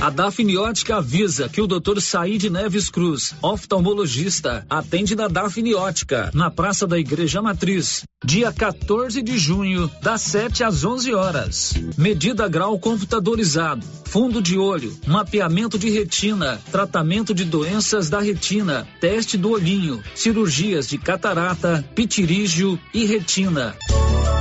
A Dafniótica avisa que o Dr. Said Neves Cruz, oftalmologista, atende na Dafniótica, na Praça da Igreja Matriz, dia 14 de junho, das 7 às 11 horas. Medida grau computadorizado, fundo de olho, mapeamento de retina, tratamento de doenças da retina, teste do olhinho, cirurgias de catarata, pitirígio e retina.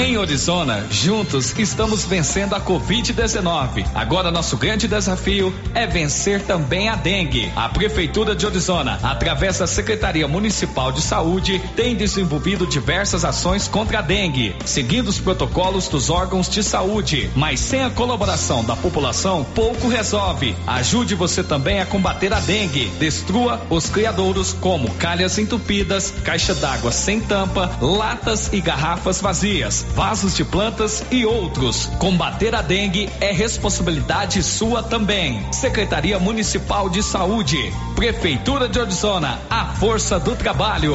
Em Orizona, juntos estamos vencendo a Covid-19. Agora nosso grande desafio é vencer também a dengue. A Prefeitura de Orizona, através da Secretaria Municipal de Saúde, tem desenvolvido diversas ações contra a dengue, seguindo os protocolos dos órgãos de saúde. Mas sem a colaboração da população, pouco resolve. Ajude você também a combater a dengue. Destrua os criadouros como calhas entupidas, caixa d'água sem tampa, latas e garrafas vazias vasos de plantas e outros. Combater a dengue é responsabilidade sua também. Secretaria Municipal de Saúde, Prefeitura de Orizona, a força do trabalho.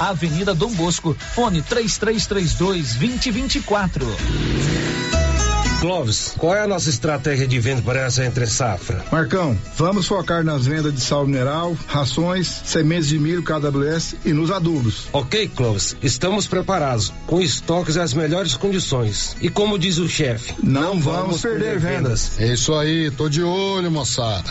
Avenida Dom Bosco, fone 3332 2024. Clóvis, qual é a nossa estratégia de venda para essa entre safra? Marcão, vamos focar nas vendas de sal mineral, rações, sementes de milho KWS e nos adubos. Ok, Clóvis, estamos preparados, com estoques às melhores condições. E como diz o chefe, não, não, vamos, vamos perder, perder vendas. vendas. É isso aí, tô de olho, moçada.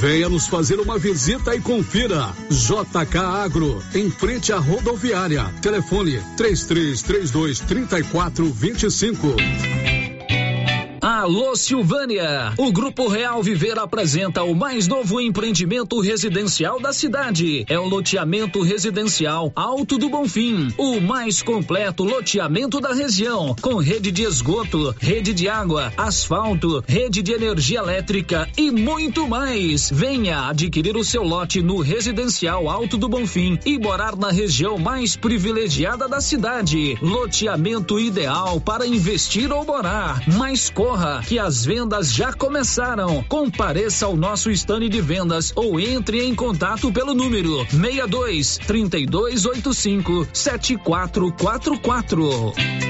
Venha nos fazer uma visita e confira. JK Agro, em frente à rodoviária. Telefone 3332 3425. Alô Silvânia! O Grupo Real Viver apresenta o mais novo empreendimento residencial da cidade. É o loteamento residencial Alto do Bonfim, o mais completo loteamento da região, com rede de esgoto, rede de água, asfalto, rede de energia elétrica e muito mais. Venha adquirir o seu lote no residencial Alto do Bonfim e morar na região mais privilegiada da cidade. Loteamento ideal para investir ou morar. Mais corra, que as vendas já começaram. Compareça ao nosso stand de vendas ou entre em contato pelo número 62 3285 7444.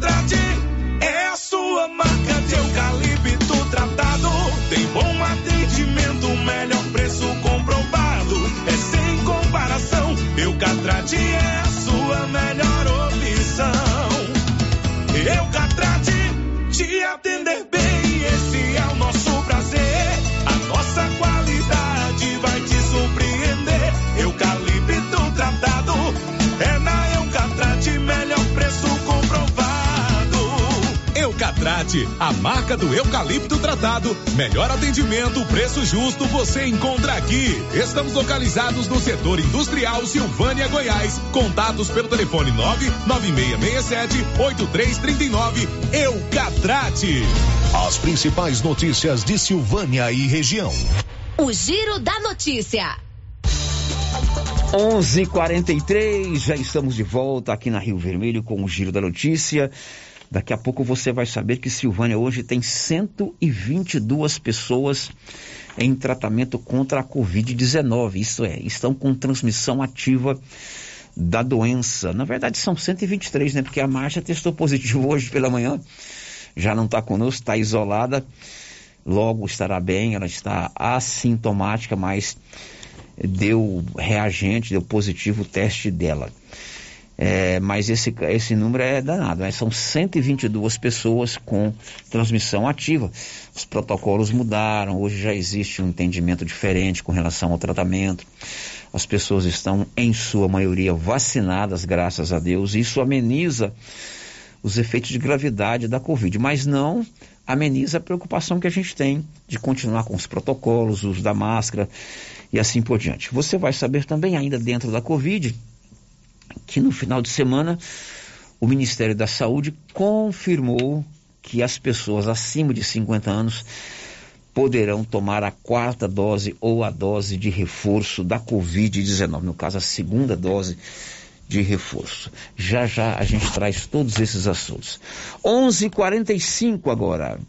Eucatrate é a sua melhor opção. Eucatrate te atender Eucatrate, a marca do eucalipto tratado. Melhor atendimento, preço justo, você encontra aqui. Estamos localizados no setor industrial Silvânia, Goiás. Contatos pelo telefone 99667 8339. Eucatrate. As principais notícias de Silvânia e região. O Giro da Notícia. 11:43 já estamos de volta aqui na Rio Vermelho com o Giro da Notícia. Daqui a pouco você vai saber que Silvânia hoje tem 122 pessoas em tratamento contra a Covid-19. Isso é, estão com transmissão ativa da doença. Na verdade, são 123, né? Porque a Marcha testou positivo hoje pela manhã. Já não está conosco, está isolada. Logo estará bem, ela está assintomática, mas deu reagente, deu positivo o teste dela. É, mas esse, esse número é danado, né? são 122 pessoas com transmissão ativa. Os protocolos mudaram, hoje já existe um entendimento diferente com relação ao tratamento. As pessoas estão, em sua maioria, vacinadas, graças a Deus. Isso ameniza os efeitos de gravidade da Covid, mas não ameniza a preocupação que a gente tem de continuar com os protocolos, uso da máscara e assim por diante. Você vai saber também, ainda dentro da Covid, que no final de semana o Ministério da Saúde confirmou que as pessoas acima de 50 anos poderão tomar a quarta dose ou a dose de reforço da Covid-19, no caso a segunda dose de reforço. Já já a gente traz todos esses assuntos. 11:45 agora.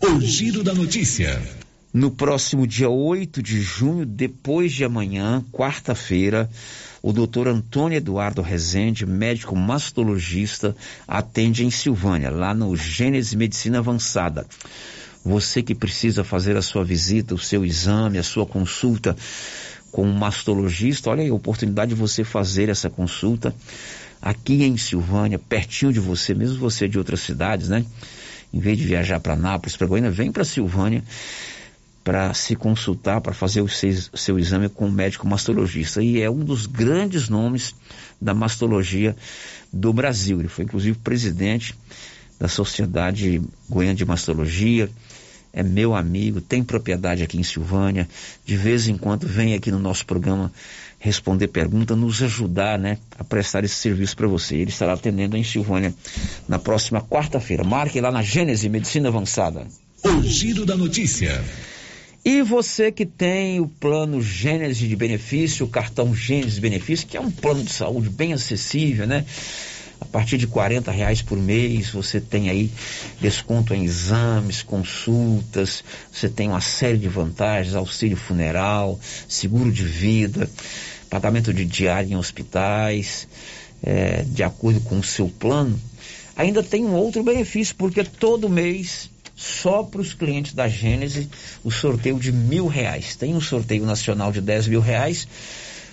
O giro da notícia. No próximo dia 8 de junho, depois de amanhã, quarta-feira, o doutor Antônio Eduardo Rezende, médico mastologista, atende em Silvânia, lá no Gênesis Medicina Avançada. Você que precisa fazer a sua visita, o seu exame, a sua consulta com um mastologista, olha aí a oportunidade de você fazer essa consulta aqui em Silvânia, pertinho de você, mesmo você de outras cidades, né? Em vez de viajar para Nápoles, para Goiânia, vem para Silvânia para se consultar, para fazer o seu, seu exame com um médico mastologista. E é um dos grandes nomes da mastologia do Brasil. Ele foi inclusive presidente da Sociedade Goiana de Mastologia, é meu amigo, tem propriedade aqui em Silvânia, de vez em quando vem aqui no nosso programa responder pergunta, nos ajudar, né, a prestar esse serviço para você. Ele estará atendendo em Silvânia na próxima quarta-feira. Marque lá na Gênese Medicina Avançada. O giro da notícia. E você que tem o plano Gênese de benefício, o cartão Gênese de benefício, que é um plano de saúde bem acessível, né? A partir de 40 reais por mês, você tem aí desconto em exames, consultas, você tem uma série de vantagens, auxílio funeral, seguro de vida, pagamento de diário em hospitais, é, de acordo com o seu plano. Ainda tem um outro benefício, porque todo mês só para os clientes da Gênese o sorteio de mil reais. Tem um sorteio nacional de 10 mil reais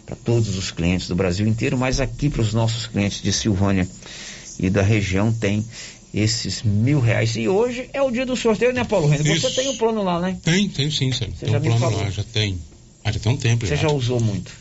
para todos os clientes do Brasil inteiro, mas aqui para os nossos clientes de Silvânia e da região tem esses mil reais. E hoje é o dia do sorteio, né, Paulo Rendo? Você tem um plano lá, né? Tem, tem sim, Sérgio. Você tem já um plano falou. lá, já tem. Ah, já tem um tempo. Você já usou muito.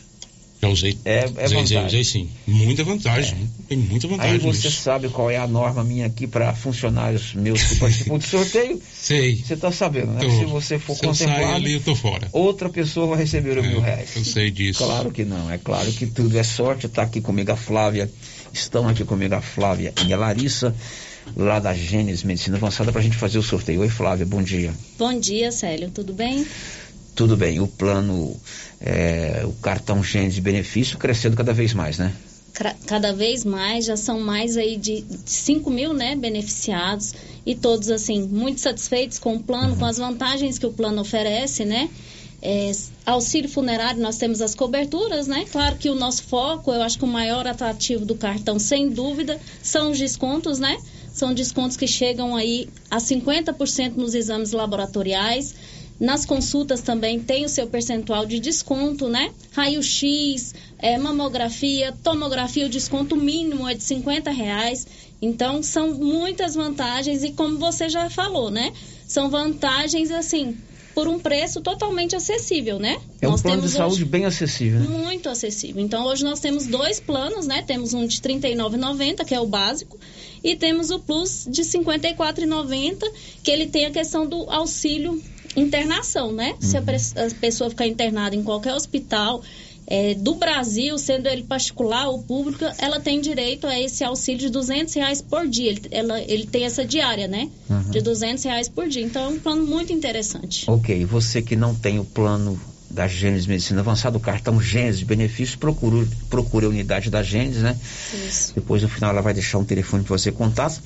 Já usei. É, é usei, vantagem. usei, usei sim. Muita vantagem. Tem muita vantagem. Aí você nisso. sabe qual é a norma minha aqui para funcionários meus que participam do sorteio? (laughs) Sei. Você está sabendo, né? Tô. Se você for Se eu sair contemplado, ali, eu tô fora. outra pessoa vai receber os É, mil reais. Eu sei disso. Claro que não, é claro que tudo é sorte. Está aqui comigo a Flávia, estão aqui comigo a Flávia e a Larissa, lá da Gênesis Medicina Avançada, para a gente fazer o sorteio. Oi, Flávia, bom dia. Bom dia, Célio. Tudo bem? Tudo bem, o plano, é, o cartão Gênesis de benefício crescendo cada vez mais, né? Cada vez mais, já são mais aí de 5 mil, né, beneficiados e todos, assim, muito satisfeitos com o plano, com as vantagens que o plano oferece, né? É, auxílio funerário, nós temos as coberturas, né? Claro que o nosso foco, eu acho que o maior atrativo do cartão, sem dúvida, são os descontos, né? São descontos que chegam aí a 50% nos exames laboratoriais. Nas consultas também tem o seu percentual de desconto, né? Raio-X, é, mamografia, tomografia, o desconto mínimo é de 50 reais. Então, são muitas vantagens e como você já falou, né? São vantagens, assim, por um preço totalmente acessível, né? É um Nós plano de saúde hoje- bem acessível, né? muito acessível. Então, hoje nós temos dois planos, né? Temos um de R$ 39,90, que é o básico, e temos o Plus de R$ 54,90, que ele tem a questão do auxílio internação, né? Se a, Uhum. a pessoa ficar internada em qualquer hospital é, do Brasil, sendo ele particular ou público, ela tem direito a esse auxílio de 200 reais por dia. Ele, ela- ele tem essa diária, né? Uhum. De 200 reais por dia. Então, é um plano muito interessante. Ok, você que não tem o plano da Gênesis Medicina Avançada, o cartão Gênesis de benefício, procure, procure a unidade da Gênesis, né? Isso. Depois no final ela vai deixar um telefone para você contato.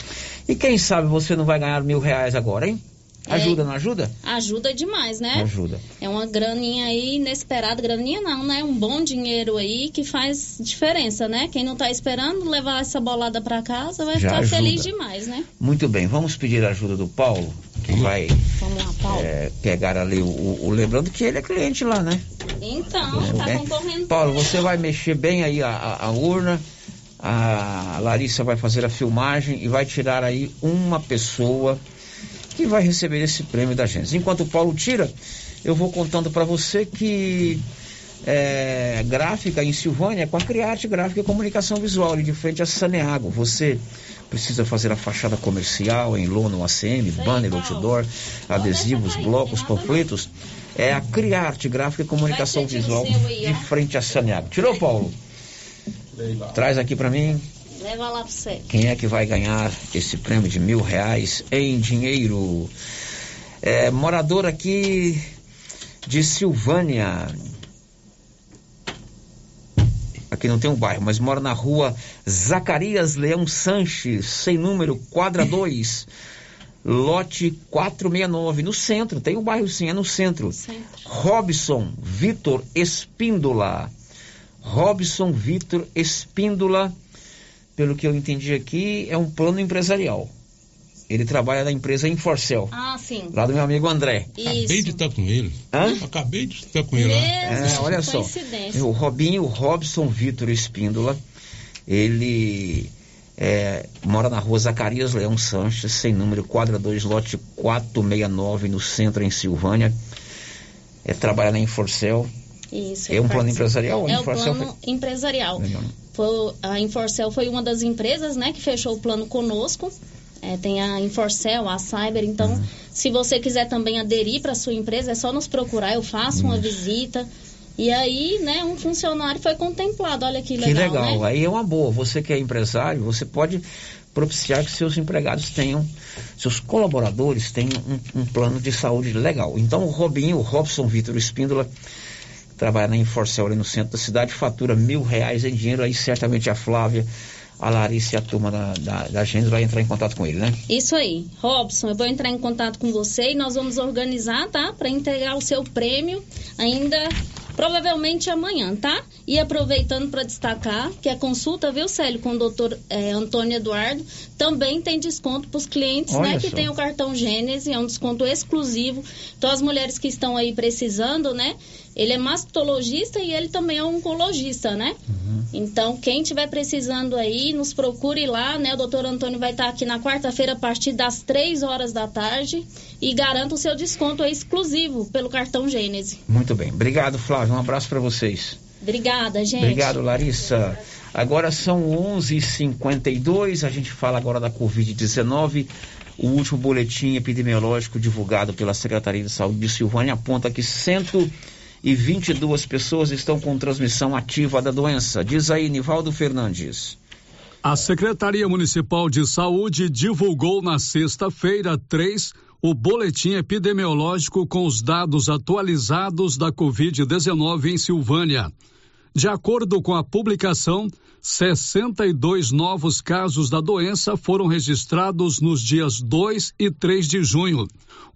E quem sabe você não vai ganhar mil reais agora, hein? É. Ajuda, não ajuda? Ajuda demais, né? Ajuda. É uma graninha aí inesperada, graninha não, né? Um bom dinheiro aí que faz diferença, né? Quem não tá esperando levar essa bolada pra casa vai Já ficar ajuda. feliz demais, né? Muito bem, vamos pedir a ajuda do Paulo, que vai Vamos lá, Paulo. é, pegar ali o, o- o- Lembrando que ele é cliente lá, né? Então, Tudo tá bem? concorrendo. Paulo, você vai mexer bem aí a, a- a urna A Larissa vai fazer a filmagem e vai tirar aí uma pessoa que vai receber esse prêmio da gente. Enquanto o Paulo tira, eu vou contando para você que é, gráfica em Silvânia é com a Criarte Gráfica e Comunicação Visual, ali de frente a Saneago. Você precisa fazer a fachada comercial em lona, ACM, banner, outdoor, adesivos, blocos, panfletos. É a Criarte Gráfica e Comunicação Visual de frente a Saneago. Tirou, Paulo? Traz aqui para mim. Leva lá pra você. Quem é que vai ganhar esse prêmio de mil reais em dinheiro? É, morador aqui de Silvânia. Aqui não tem um bairro, mas mora na rua Zacarias Leão Sanches, sem número, quadra (laughs) 2, lote 469, no centro. Tem um bairro sim, é no centro. centro. Robson Vitor Espíndola. Robson Vitor Espíndola, pelo que eu entendi aqui, é um plano empresarial. Ele trabalha na empresa Inforcel. Ah, sim. Lá do meu amigo André. Isso. Acabei de estar com ele. Hã? Acabei de estar com ele lá. É, olha só. O Robinho Robson Vitor Espíndola, ele é, mora na rua Zacarias Leão Sanches, sem número, quadra 2, lote 469, no centro, em Silvânia. É, trabalha na Inforcel. Isso. É um plano empresarial? É um plano empresarial. Foi, a Inforcel foi uma das empresas né, que fechou o plano conosco. É, tem a Inforcel, a Cyber. Então, uhum. se você quiser também aderir para sua empresa, é só nos procurar. Eu faço uma visita. E aí, né, um funcionário foi contemplado. Olha que legal. Que legal. Né? Aí é uma boa. Você que é empresário, você pode propiciar que seus empregados tenham, seus colaboradores tenham um, um plano de saúde legal. Então, o Robinho, o Robson Vitor Espíndola, trabalha na Inforcel ali no centro da cidade, fatura mil reais em dinheiro. Aí, certamente, a Flávia a Larissa e a turma da, da, da vai entrar em contato com ele, né? Isso aí. Robson, eu vou entrar em contato com você e nós vamos organizar, tá? Para entregar o seu prêmio ainda provavelmente amanhã, tá? E aproveitando para destacar que a consulta, viu, Célio, com o doutor é, Antônio Eduardo, também tem desconto para os clientes, Olha né? Só. Que tem o cartão Gênese, é um desconto exclusivo. Então, as mulheres que estão aí precisando, né? Ele é mastologista e ele também é oncologista, né? Uhum. Então, quem tiver precisando aí, nos procure lá, né? O doutor Antônio vai estar aqui na quarta-feira a partir das três horas da tarde e garanta o seu desconto exclusivo pelo cartão Gênese. Muito bem. Obrigado, Flávio. Um abraço para vocês. Obrigada, gente. Obrigado, Larissa. Agora são 11h52, a gente fala agora da Covid-19. O último boletim epidemiológico divulgado pela Secretaria de Saúde de Silvânia aponta que 100 e 22 pessoas estão com transmissão ativa da doença. Diz aí, Nivaldo Fernandes. A Secretaria Municipal de Saúde divulgou na sexta-feira 3 o boletim epidemiológico com os dados atualizados da Covid-19 em Silvânia. De acordo com a publicação, 62 novos casos da doença foram registrados nos dias 2 e 3 de junho.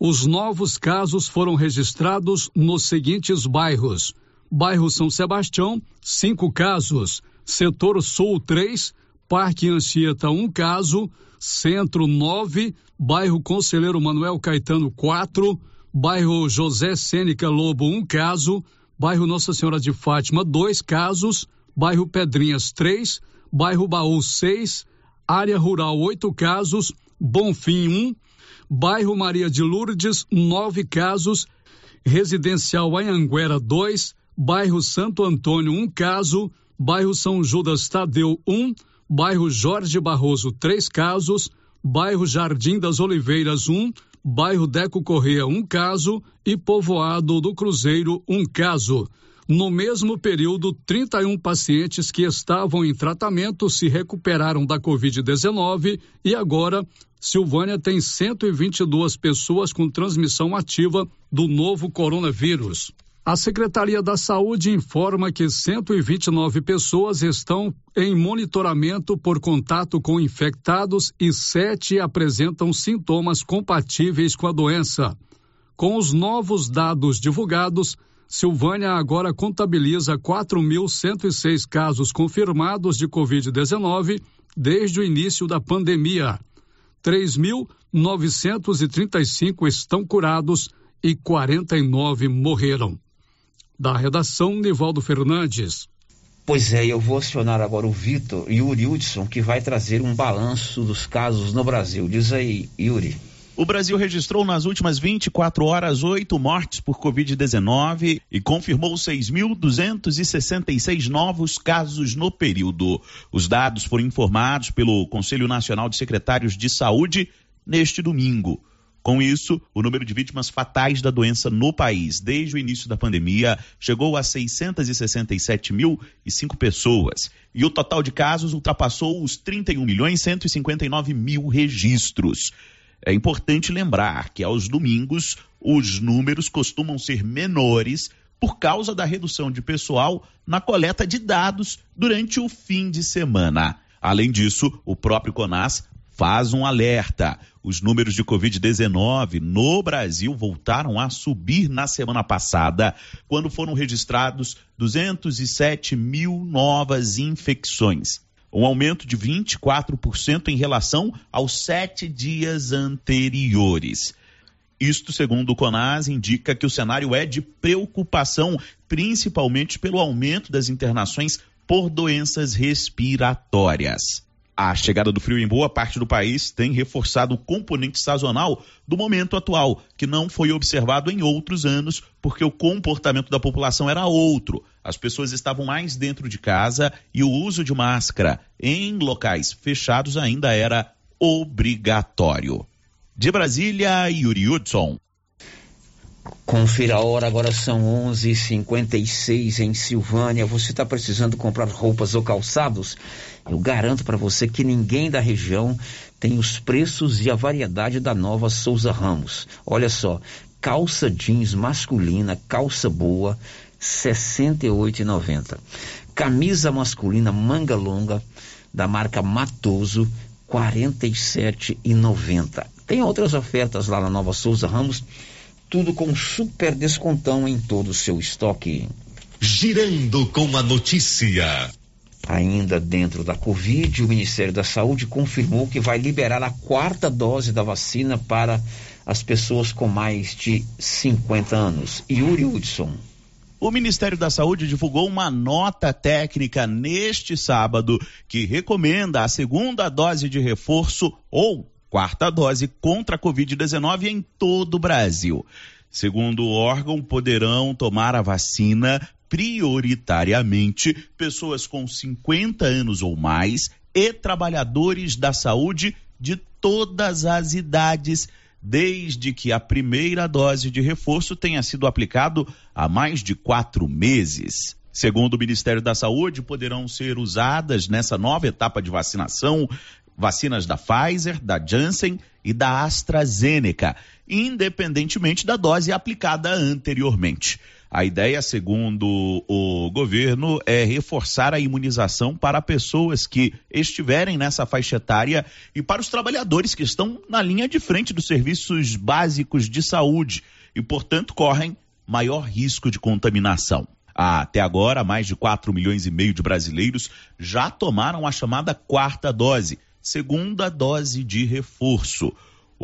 Os novos casos foram registrados nos seguintes bairros: Bairro São Sebastião, cinco casos, Setor Sul, três, Parque Anchieta, um caso, Centro, nove, Bairro Conselheiro Manuel Caetano, quatro, Bairro José Sênica Lobo, um caso, Bairro Nossa Senhora de Fátima, dois casos, Bairro Pedrinhas, três, Bairro Baú, seis, Área Rural, oito casos, Bonfim, um, Bairro Maria de Lourdes, nove casos, Residencial Anhanguera, dois, Bairro Santo Antônio, um caso, Bairro São Judas Tadeu, um, Bairro Jorge Barroso, três casos, Bairro Jardim das Oliveiras, um, Bairro Deco Correia, um caso. E Povoado do Cruzeiro, um caso. No mesmo período, 31 pacientes que estavam em tratamento se recuperaram da Covid-19 e agora Silvânia tem 122 pessoas com transmissão ativa do novo coronavírus. A Secretaria da Saúde informa que 129 pessoas estão em monitoramento por contato com infectados e sete apresentam sintomas compatíveis com a doença. Com os novos dados divulgados, Silvânia agora contabiliza 4.106 casos confirmados de Covid-19 desde o início da pandemia. 3.935 estão curados e 49 morreram. Da redação, Nivaldo Fernandes. Pois é, eu vou acionar agora o Vitor Yuri Hudson, que vai trazer um balanço dos casos no Brasil. Diz aí, Yuri. O Brasil registrou nas últimas 24 horas oito mortes por Covid-19 e confirmou 6.266 novos casos no período. Os dados foram informados pelo Conselho Nacional de Secretários de Saúde neste domingo. Com isso, o número de vítimas fatais da doença no país desde o início da pandemia chegou a 667.005 pessoas e o total de casos ultrapassou os 31 milhões 159 mil registros. É importante lembrar que aos domingos os números costumam ser menores por causa da redução de pessoal na coleta de dados durante o fim de semana. Além disso, o próprio CONAS faz um alerta. Os números de Covid-19 no Brasil voltaram a subir na semana passada, quando foram registrados 207 mil novas infecções. Um aumento de 24% em relação aos sete dias anteriores. Isto, segundo o CONAS, indica que o cenário é de preocupação, principalmente pelo aumento das internações por doenças respiratórias. A chegada do frio em boa parte do país tem reforçado o componente sazonal do momento atual, que não foi observado em outros anos, porque o comportamento da população era outro. As pessoas estavam mais dentro de casa e o uso de máscara em locais fechados ainda era obrigatório. De Brasília, Yuri Hudson. Confira a hora, agora são 11:56 h 56 em Silvânia. Você está precisando comprar roupas ou calçados? Eu garanto para você que ninguém da região tem os preços e a variedade da nova Souza Ramos. Olha só, calça jeans masculina, calça boa, R$ 68,90. Camisa masculina manga longa da marca Matoso, R$ 47,90. Tem outras ofertas lá na Nova Souza Ramos tudo com super descontão em todo o seu estoque. Girando com a notícia. Ainda dentro da Covid, o Ministério da Saúde confirmou que vai liberar a quarta dose da vacina para as pessoas com mais de 50 anos. Yuri Hudson. O Ministério da Saúde divulgou uma nota técnica neste sábado que recomenda a segunda dose de reforço ou quarta dose contra a Covid-19 em todo o Brasil. Segundo o órgão, poderão tomar a vacina prioritariamente pessoas com 50 anos ou mais e trabalhadores da saúde de todas as idades, desde que a primeira dose de reforço tenha sido aplicado há mais de quatro meses. Segundo o Ministério da Saúde, poderão ser usadas nessa nova etapa de vacinação vacinas da Pfizer, da Janssen e da AstraZeneca, independentemente da dose aplicada anteriormente. A ideia, segundo o governo, é reforçar a imunização para pessoas que estiverem nessa faixa etária e para os trabalhadores que estão na linha de frente dos serviços básicos de saúde e, portanto, correm maior risco de contaminação. Até agora, mais de 4 milhões e meio de brasileiros já tomaram a chamada quarta dose segunda dose de reforço.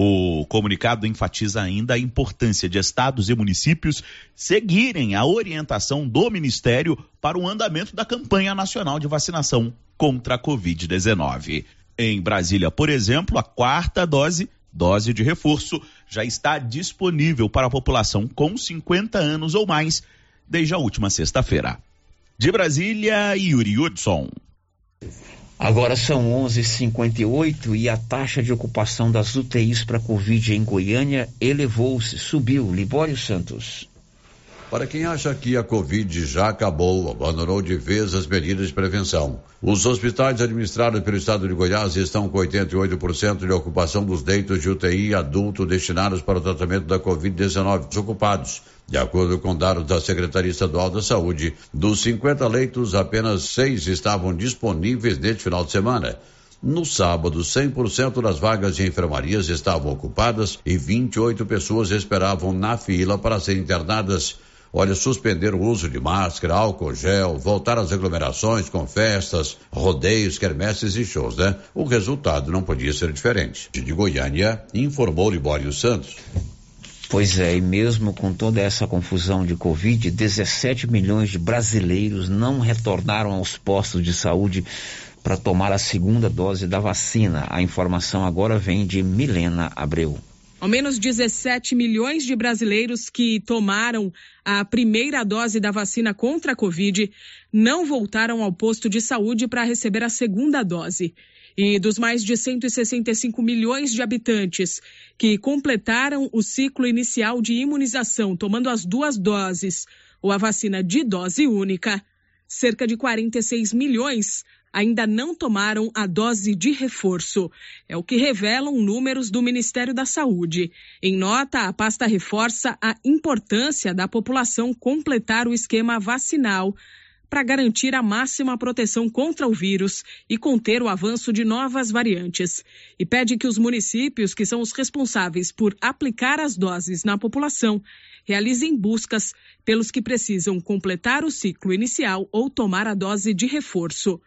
O comunicado enfatiza ainda a importância de estados e municípios seguirem a orientação do Ministério para o andamento da campanha nacional de vacinação contra a Covid-19. Em Brasília, por exemplo, a quarta dose, dose de reforço, já está disponível para a população com 50 anos ou mais desde a última sexta-feira. De Brasília, Yuri Hudson. Agora são 11:58 e a taxa de ocupação das UTIs para Covid em Goiânia elevou-se, subiu. Libório Santos. Para quem acha que a Covid já acabou, abandonou de vez as medidas de prevenção. Os hospitais administrados pelo estado de Goiás estão com 88% de ocupação dos leitos de UTI adulto destinados para o tratamento da Covid-19 ocupados. De acordo com dados da Secretaria Estadual da Saúde, dos 50 leitos, apenas seis estavam disponíveis neste final de semana. No sábado, 100% das vagas de enfermarias estavam ocupadas e 28 pessoas esperavam na fila para serem internadas. Olha, suspender o uso de máscara, álcool gel, voltar às aglomerações com festas, rodeios, quermesses e shows, né? O resultado não podia ser diferente. De Goiânia, informou Libório Santos. Pois é, e mesmo com toda essa confusão de Covid, 17 milhões de brasileiros não retornaram aos postos de saúde para tomar a segunda dose da vacina. A informação agora vem de Milena Abreu. Ao menos 17 milhões de brasileiros que tomaram a primeira dose da vacina contra a Covid não voltaram ao posto de saúde para receber a segunda dose. E dos mais de 165 milhões de habitantes que completaram o ciclo inicial de imunização tomando as duas doses ou a vacina de dose única, cerca de 46 milhões ainda não tomaram a dose de reforço. É o que revelam números do Ministério da Saúde. Em nota, a pasta reforça a importância da população completar o esquema vacinal para garantir a máxima proteção contra o vírus e conter o avanço de novas variantes. E pede que os municípios, que são os responsáveis por aplicar as doses na população, realizem buscas pelos que precisam completar o ciclo inicial ou tomar a dose de reforço.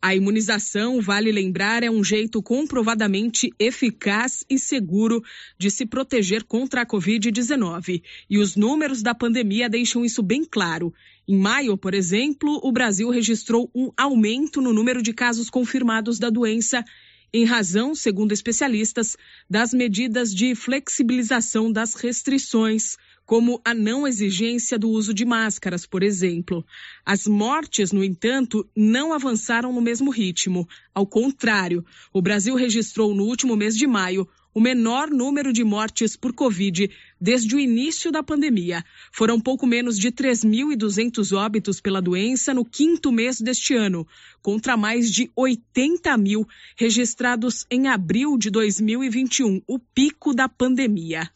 A imunização, vale lembrar, é um jeito comprovadamente eficaz e seguro de se proteger contra a Covid-19. E os números da pandemia deixam isso bem claro. Em maio, por exemplo, o Brasil registrou um aumento no número de casos confirmados da doença, em razão, segundo especialistas, das medidas de flexibilização das restrições, como a não exigência do uso de máscaras, por exemplo. As mortes, no entanto, não avançaram no mesmo ritmo. Ao contrário, o Brasil registrou no último mês de maio o menor número de mortes por Covid desde o início da pandemia. Foram pouco menos de 3.200 óbitos pela doença no quinto mês deste ano, contra mais de 80 mil registrados em abril de 2021, o pico da pandemia.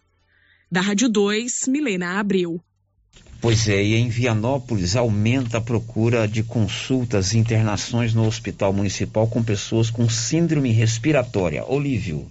Da Rádio 2, Milena Abreu. Pois é, e em Vianópolis aumenta a procura de consultas e internações no Hospital Municipal com pessoas com síndrome respiratória. Olívio.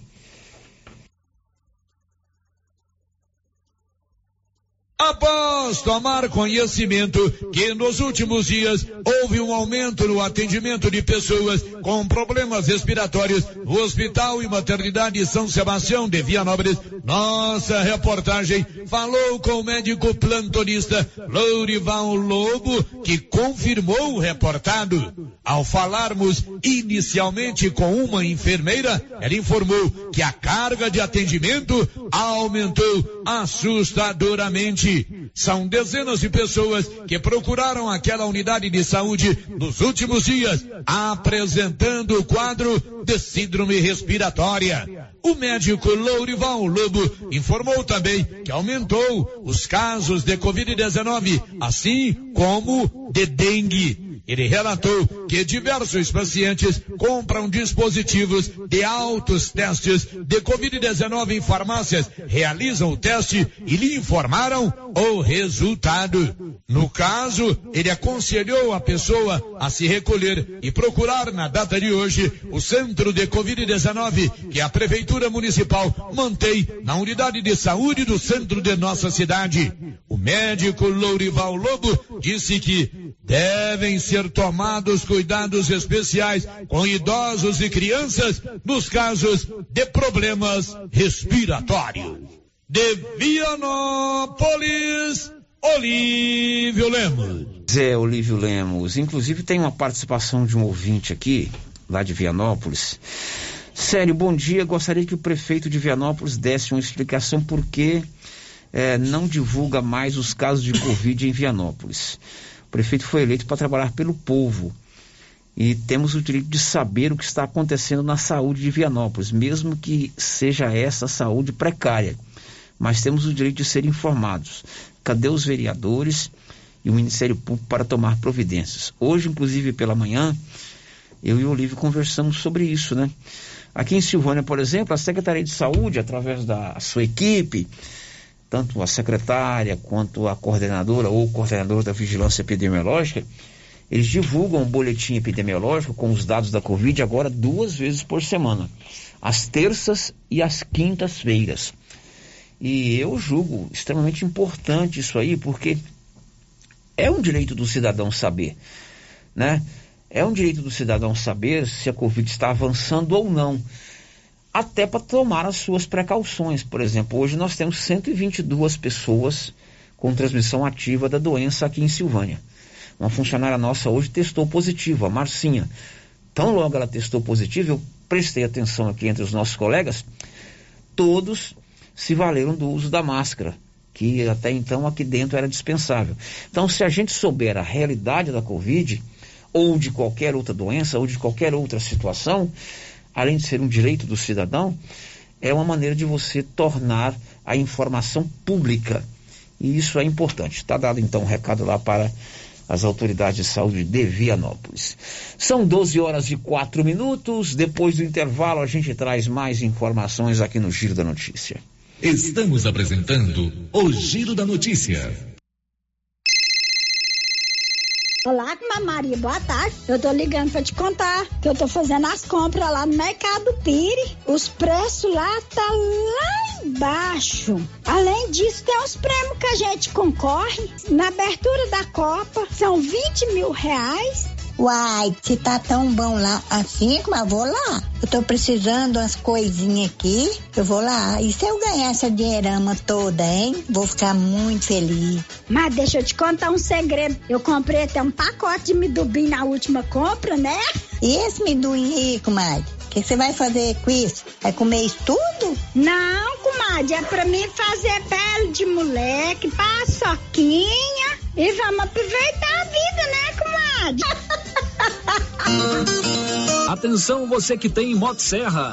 Após tomar conhecimento que nos últimos dias houve um aumento no atendimento de pessoas com problemas respiratórios no Hospital e Maternidade São Sebastião de Vianópolis, nossa reportagem falou com o médico plantonista Lourival Lobo, que confirmou o reportado. Ao falarmos inicialmente com uma enfermeira, ela informou que a carga de atendimento aumentou assustadoramente são dezenas de pessoas que procuraram aquela unidade de saúde nos últimos dias, apresentando o quadro de síndrome respiratória. O médico Lourival Lobo informou também que aumentou os casos de Covid-19, assim como de dengue. Ele relatou que diversos pacientes compram dispositivos de altos testes de Covid-19 em farmácias, realizam o teste e lhe informaram o resultado. No caso, ele aconselhou a pessoa a se recolher e procurar na data de hoje o centro de Covid-19 que a Prefeitura Municipal mantém na unidade de saúde do centro de nossa cidade. O médico Lourival Lobo disse que devem ser tomados cuidados especiais com idosos e crianças nos casos de problemas respiratórios. De Vianópolis, Olívio Lemos. Zé Olívio Lemos. Inclusive tem uma participação de um ouvinte aqui, lá de Vianópolis. Sério, bom dia. Gostaria que o prefeito de Vianópolis desse uma explicação por que eh, não divulga mais os casos de Covid em Vianópolis. Prefeito foi eleito para trabalhar pelo povo e temos o direito de saber o que está acontecendo na saúde de Vianópolis, mesmo que seja essa saúde precária. Mas temos o direito de ser informados. Cadê os vereadores e o Ministério Público para tomar providências? Hoje, inclusive pela manhã, eu e o Olívio conversamos sobre isso, né? Aqui em Silvânia, por exemplo, a Secretaria de Saúde, através da sua equipe, tanto a secretária quanto a coordenadora ou coordenador da vigilância epidemiológica, eles divulgam um boletim epidemiológico com os dados da Covid agora duas vezes por semana, às terças e às quintas-feiras. E eu julgo extremamente importante isso aí, porque é um direito do cidadão saber, né? É um direito do cidadão saber se a Covid está avançando ou não. Até para tomar as suas precauções. Por exemplo, hoje nós temos 122 pessoas com transmissão ativa da doença aqui em Silvânia. Uma funcionária nossa hoje testou positivo, a Marcinha. Tão logo ela testou positivo, eu prestei atenção aqui entre os nossos colegas, todos se valeram do uso da máscara, que até então aqui dentro era dispensável. Então, se a gente souber a realidade da Covid, ou de qualquer outra doença, ou de qualquer outra situação, além de ser um direito do cidadão, é uma maneira de você tornar a informação pública. E isso é importante. Está dado então um recado lá para as autoridades de saúde de Vianópolis. São 12 horas e 4 minutos. Depois do intervalo, a gente traz mais informações aqui no Giro da Notícia. Estamos apresentando o Giro da Notícia. Olá, Maria, boa tarde. Eu tô ligando pra te contar que eu tô fazendo as compras lá no Mercado Pire. Os preços lá tá lá embaixo. Além disso, tem os prêmios que a gente concorre. Na abertura da Copa, são 20 mil reais. Uai, se tá tão bom lá assim, mas vou lá. Eu tô precisando umas coisinhas aqui, eu vou lá. E se eu ganhar essa dinheirama toda, hein? Vou ficar muito feliz. Mas deixa eu te contar um segredo. Eu comprei até um pacote de midubim na última compra, né? E esse midubim aí, comadre? O que você vai fazer com isso? Vai comer isso tudo? Não, comadre, é pra mim fazer pele de moleque, paçoquinha e vamos aproveitar a vida, né, comadre? Atenção você que tem Motosserra.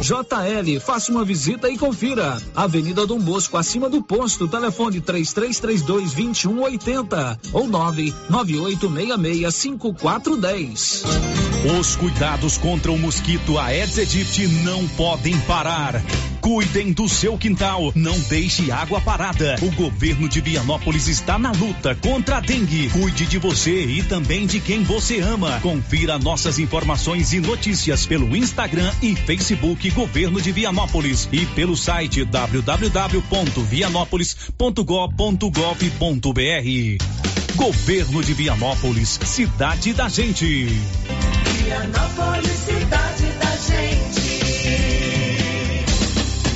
JL, faça uma visita e confira. Avenida Dom Bosco, acima do posto, telefone 3332 2180 ou 998665410. Os cuidados contra o mosquito Aedes aegypti não podem parar. Cuidem do seu quintal, não deixe água parada. O governo de Vianópolis está na luta contra a dengue. Cuide de você e também de quem você ama. Confira nossas informações e notícias pelo Instagram e Facebook Governo de Vianópolis e pelo site www.vianópolis.gov.br. Governo de Vianópolis, cidade da gente. Vianópolis, cidade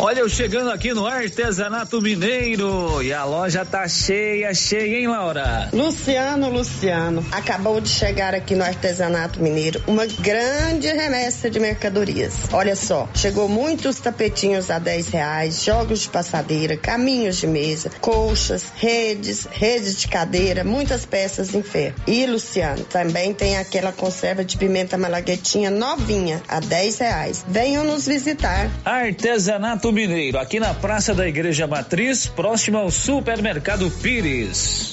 Olha, eu chegando aqui no Artesanato Mineiro e a loja tá cheia, cheia, hein, Laura? Luciano, Luciano, acabou de chegar aqui no Artesanato Mineiro uma grande remessa de mercadorias. Olha só, chegou muitos tapetinhos a 10 reais, jogos de passadeira, caminhos de mesa, colchas, redes, redes de cadeira, muitas peças em ferro. E, Luciano, também tem aquela conserva de pimenta malaguetinha novinha a 10 reais. Venham nos visitar. Artesanato Mineiro, aqui na Praça da Igreja Matriz, próximo ao Supermercado Pires.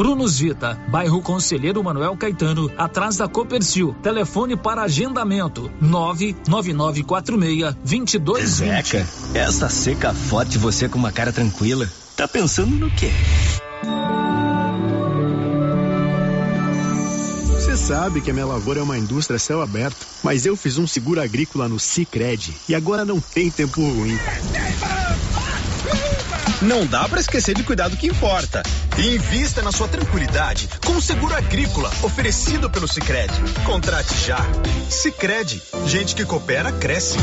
Prunus Vita, bairro Conselheiro Manuel Caetano, atrás da Copercil. Telefone para agendamento: 99946 2220. Zeca, essa seca forte você com uma cara tranquila. Tá pensando no quê? Você sabe que a minha lavoura é uma indústria céu aberto, mas eu fiz um seguro agrícola no Sicredi e agora não tem tempo ruim. Não dá para esquecer de cuidar do que importa. Invista na sua tranquilidade com o seguro agrícola oferecido pelo Sicredi. Contrate já. Sicredi, gente que coopera cresce.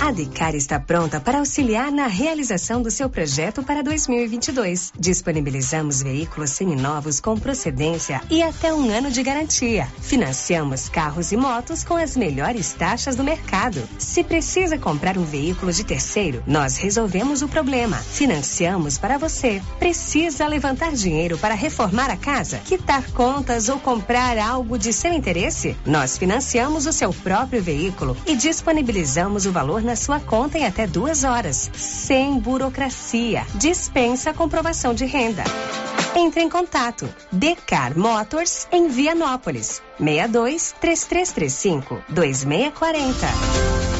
A Decar está pronta para auxiliar na realização do seu projeto para 2022. Disponibilizamos veículos seminovos com procedência e até um ano de garantia. Financiamos carros e motos com as melhores taxas do mercado. Se precisa comprar um veículo de terceiro, nós resolvemos o problema. Financiamos para você. Precisa levantar dinheiro para reformar a casa, quitar contas ou comprar algo de seu interesse? Nós financiamos o seu próprio veículo e disponibilizamos o valor na sua conta em até duas horas, sem burocracia. Dispensa comprovação de renda. Entre em contato. Decar Motors em Vianópolis. 62 3335 2640.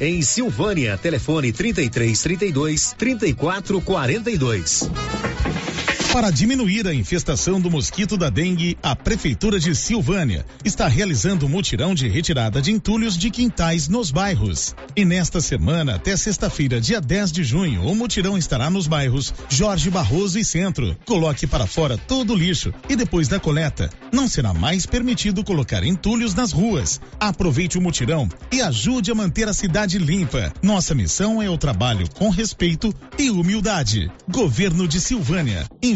em Silvânia. Telefone 33 32 34 42. Para diminuir a infestação do mosquito da dengue, a Prefeitura de Silvânia está realizando um mutirão de retirada de entulhos de quintais nos bairros. E nesta semana, até sexta-feira, dia 10 de junho, o mutirão estará nos bairros Jorge Barroso e Centro. Coloque para fora todo o lixo e depois da coleta, não será mais permitido colocar entulhos nas ruas. Aproveite o mutirão e ajude a manter a cidade limpa. Nossa missão é o trabalho com respeito e humildade. Governo de Silvânia.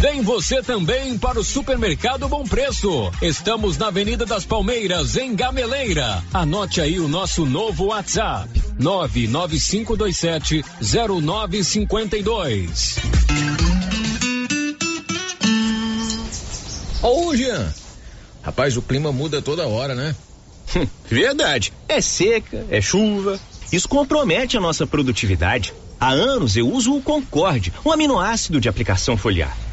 Vem você também para o Supermercado Bom Preço. Estamos na Avenida das Palmeiras, em Gameleira. Anote aí o nosso novo WhatsApp: 99527 0952. Ô, Jean. Rapaz, o clima muda toda hora, né? Verdade. É seca, é chuva. Isso compromete a nossa produtividade. Há anos eu uso o Concorde, um aminoácido de aplicação foliar.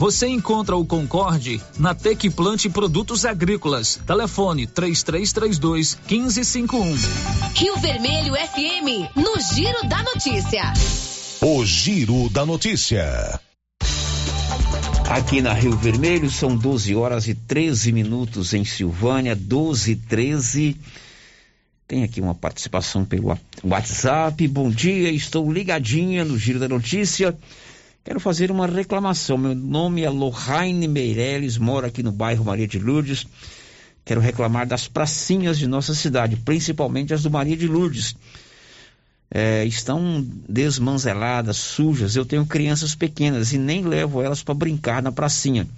Você encontra o Concorde na Tec Plante Produtos Agrícolas. Telefone 3332 1551. Rio Vermelho FM, no Giro da Notícia. O Giro da Notícia. Aqui na Rio Vermelho são 12 horas e 13 minutos em Silvânia, 12 e 13. Tem aqui uma participação pelo WhatsApp. Bom dia, estou ligadinha no Giro da Notícia. Quero fazer uma reclamação. Meu nome é Lohane Meirelles, moro aqui no bairro Maria de Lourdes. Quero reclamar das pracinhas de nossa cidade, principalmente as do Maria de Lourdes. é, estão desmanzeladas, sujas. Eu tenho crianças pequenas e nem levo elas para brincar na pracinha,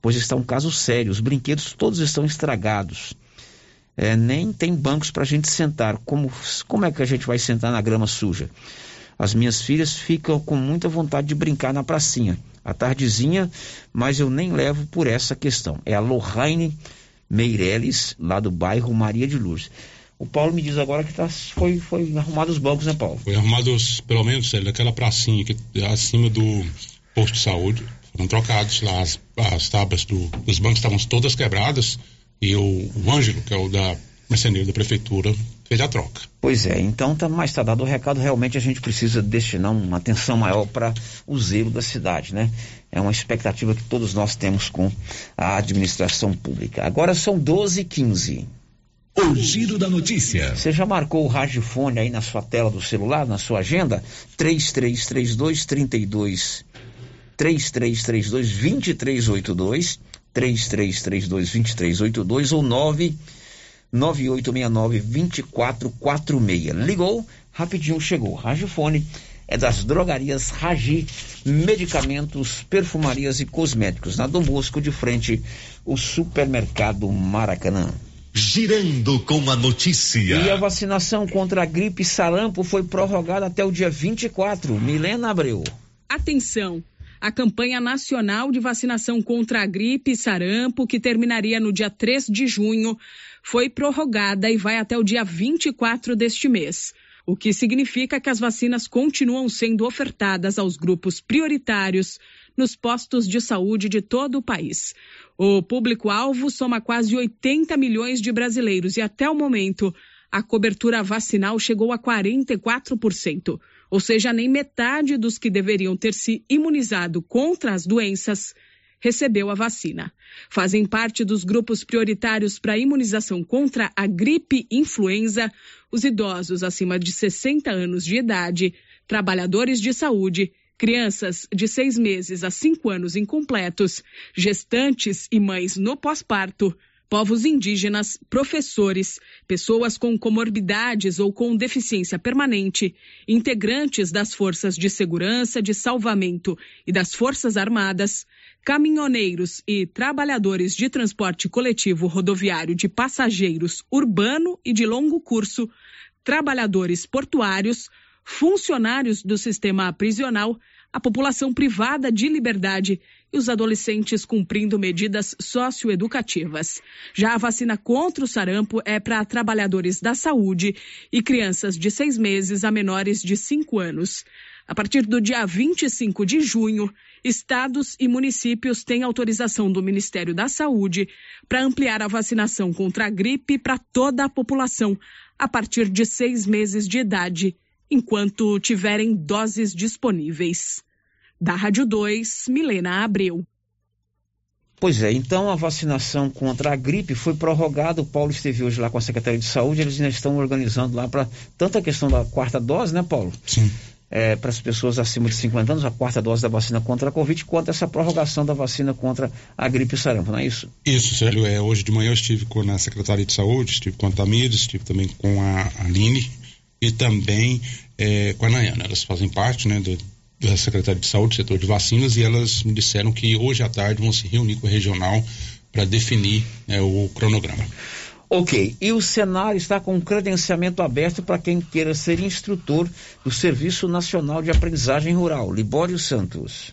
pois está um caso sério. Os brinquedos todos estão estragados. É, nem tem bancos para a gente sentar. Como, como é que a gente vai sentar na grama suja? As minhas filhas ficam com muita vontade de brincar na pracinha, à tardezinha, mas eu nem levo por essa questão. É a Lohane Meireles, lá do bairro Maria de Lourdes. O Paulo me diz agora que tá, foi, foi arrumado os bancos, né, Paulo? Foi arrumados, pelo menos, daquela pracinha que acima do posto de saúde. Foram trocados lá as, as tábuas do, dos bancos estavam todas quebradas e o, o Ângelo, que é o da mercenário da prefeitura, fez a troca. Pois é, então tá, mais está dado o recado, realmente a gente precisa destinar uma atenção maior para o zelo da cidade, né? É uma expectativa que todos nós temos com a administração pública. Agora são 12 e 15 O giro da notícia. Você já marcou o radiofone aí na sua tela do celular, na sua agenda? 3332 32 3332 2382 3332 2382 ou 9 9869-2446. Ligou, rapidinho chegou. Ragifone é das drogarias Ragi, medicamentos, perfumarias e cosméticos. Na Dom Bosco, de frente, o supermercado Maracanã. Girando com a notícia. E a vacinação contra a gripe sarampo foi prorrogada até o dia 24. Milena Abreu. Atenção! A campanha nacional de vacinação contra a gripe e sarampo, que terminaria no dia 3 de junho, foi prorrogada e vai até o dia 24 deste mês. O que significa que as vacinas continuam sendo ofertadas aos grupos prioritários nos postos de saúde de todo o país. O público-alvo soma quase 80 milhões de brasileiros e, até o momento, a cobertura vacinal chegou a 44%, ou seja, nem metade dos que deveriam ter se imunizado contra as doenças recebeu a vacina. Fazem parte dos grupos prioritários para imunização contra a gripe influenza os idosos acima de 60 anos de idade, trabalhadores de saúde, crianças de seis meses a cinco anos incompletos, gestantes e mães no pós-parto, povos indígenas, professores, pessoas com comorbidades ou com deficiência permanente, integrantes das forças de segurança, de salvamento e das Forças Armadas, caminhoneiros e trabalhadores de transporte coletivo rodoviário de passageiros urbano e de longo curso, trabalhadores portuários, funcionários do sistema prisional, a população privada de liberdade e os adolescentes cumprindo medidas socioeducativas. Já a vacina contra o sarampo é para trabalhadores da saúde e crianças de seis meses a menores de cinco anos. A partir do dia 25 de junho, estados e municípios têm autorização do Ministério da Saúde para ampliar a vacinação contra a gripe para toda a população a partir de seis meses de idade, enquanto tiverem doses disponíveis. Da Rádio 2, Milena Abreu. Pois é, então a vacinação contra a gripe foi prorrogada. O Paulo esteve hoje lá com a Secretaria de Saúde, eles ainda estão organizando lá para tanto a questão da quarta dose, né, Paulo? Sim é, para as pessoas acima de 50 anos, a quarta dose da vacina contra a Covid, quanto essa prorrogação da vacina contra a gripe e sarampo, não é isso? Isso, Sérgio. É, hoje de manhã eu estive com a Secretaria de Saúde, estive com a Tamires, estive também com a Aline e também é, com a Nayana. Elas fazem parte né, do, da Secretaria de Saúde, setor de vacinas, e elas me disseram que hoje à tarde vão se reunir com o regional para definir né, o cronograma. Ok, e o cenário está com credenciamento aberto para quem queira ser instrutor do Serviço Nacional de Aprendizagem Rural, Libório Santos.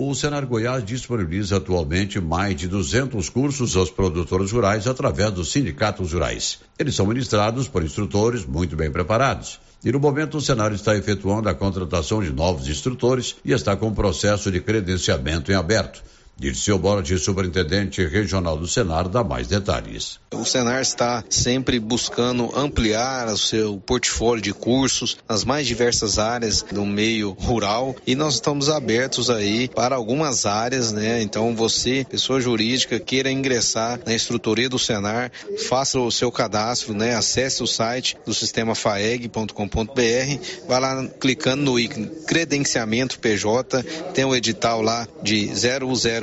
O Senar Goiás disponibiliza atualmente mais de 200 cursos aos produtores rurais através dos sindicatos rurais. Eles são ministrados por instrutores muito bem preparados. E no momento o Senar está efetuando a contratação de novos instrutores e está com o processo de credenciamento em aberto. Dirceu Borges, superintendente regional do Senar, dá mais detalhes. O Senar está sempre buscando ampliar o seu portfólio de cursos nas mais diversas áreas do meio rural e nós estamos abertos aí para algumas áreas, né? Então você, pessoa jurídica, queira ingressar na instrutoria do Senar, faça o seu cadastro, né? Acesse o site do sistema faeg.com.br, vai lá clicando no ícone credenciamento PJ, tem o edital lá de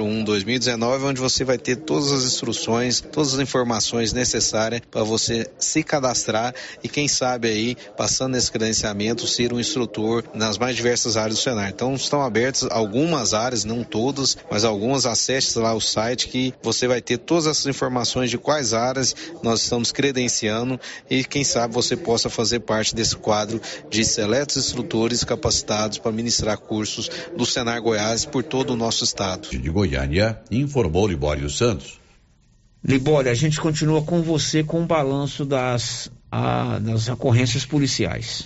001 01/2019, onde você vai ter todas as instruções, todas as informações necessárias para você se cadastrar e quem sabe aí, passando nesse credenciamento, ser um instrutor nas mais diversas áreas do Senar. Então estão abertas algumas áreas, não todas, mas algumas. Acesse lá o site que você vai ter todas essas informações de quais áreas nós estamos credenciando e quem sabe você possa fazer parte desse quadro de seletos instrutores capacitados para ministrar cursos do Senar Goiás por todo o nosso estado. De Goiânia, informou Libório Santos. Libório, a gente continua com você com o balanço das, a, das ocorrências policiais.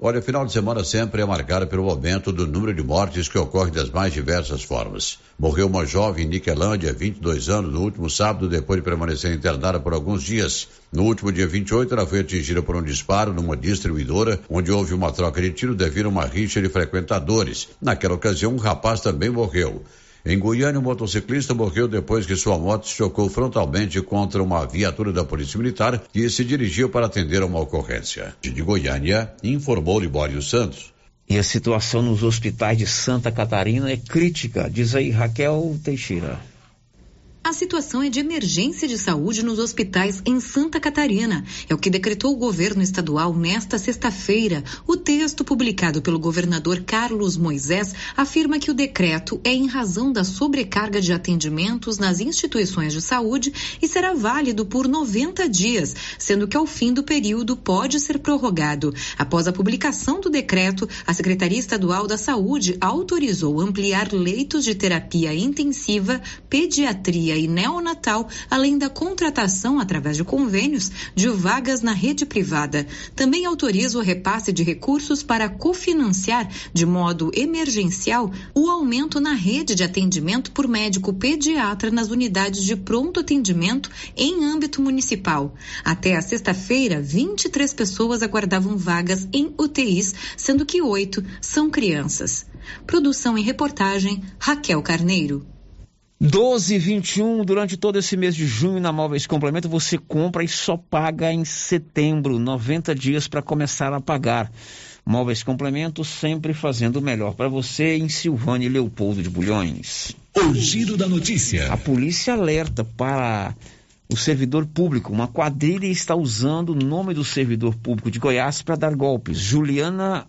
Olha, o final de semana sempre é marcado pelo aumento do número de mortes que ocorre das mais diversas formas. Morreu uma jovem em Niquelândia, 22 anos, no último sábado, depois de permanecer internada por alguns dias. No último dia 28, ela foi atingida por um disparo numa distribuidora, onde houve uma troca de tiro devido a uma rixa de frequentadores. Naquela ocasião, um rapaz também morreu. Em Goiânia, um motociclista morreu depois que sua moto chocou frontalmente contra uma viatura da Polícia Militar que se dirigiu para atender a uma ocorrência. De Goiânia, informou Libório Santos. E a situação nos hospitais de Santa Catarina é crítica, diz aí Raquel Teixeira. A situação é de emergência de saúde nos hospitais em Santa Catarina. É o que decretou o governo estadual nesta sexta-feira. O texto publicado pelo governador Carlos Moisés afirma que o decreto é em razão da sobrecarga de atendimentos nas instituições de saúde e será válido por 90 dias, sendo que ao fim do período pode ser prorrogado. Após a publicação do decreto, a Secretaria Estadual da Saúde autorizou ampliar leitos de terapia intensiva, pediatria e neonatal, além da contratação através de convênios de vagas na rede privada. Também autoriza o repasse de recursos para cofinanciar de modo emergencial o aumento na rede de atendimento por médico pediatra nas unidades de pronto atendimento em âmbito municipal. Até a sexta-feira, 23 pessoas aguardavam vagas em UTIs, sendo que oito são crianças. Produção e reportagem Raquel Carneiro. 12 e 21 durante todo esse mês de junho na Móveis Complemento você compra e só paga em setembro, 90 dias para começar a pagar. Móveis Complemento sempre fazendo o melhor para você em Silvânia e Leopoldo de Bulhões. O giro da notícia. A polícia alerta para o servidor público. Uma quadrilha está usando o nome do servidor público de Goiás para dar golpes. Juliana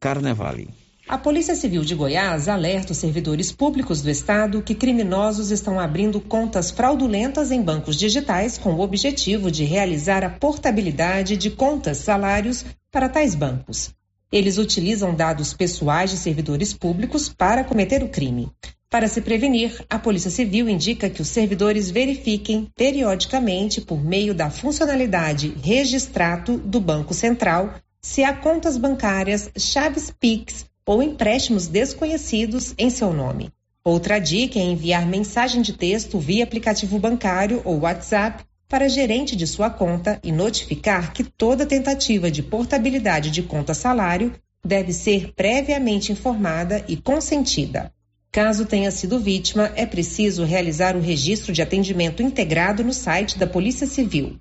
Carnevale. A Polícia Civil de Goiás alerta os servidores públicos do estado que criminosos estão abrindo contas fraudulentas em bancos digitais com o objetivo de realizar a portabilidade de contas salários para tais bancos. Eles utilizam dados pessoais de servidores públicos para cometer o crime. Para se prevenir, a Polícia Civil indica que os servidores verifiquem periodicamente, por meio da funcionalidade Registrato do Banco Central, se há contas bancárias, chaves PIX ou empréstimos desconhecidos em seu nome. Outra dica é enviar mensagem de texto via aplicativo bancário ou WhatsApp para gerente de sua conta e notificar que toda tentativa de portabilidade de conta salário deve ser previamente informada e consentida. Caso tenha sido vítima, é preciso realizar o registro de atendimento integrado no site da Polícia Civil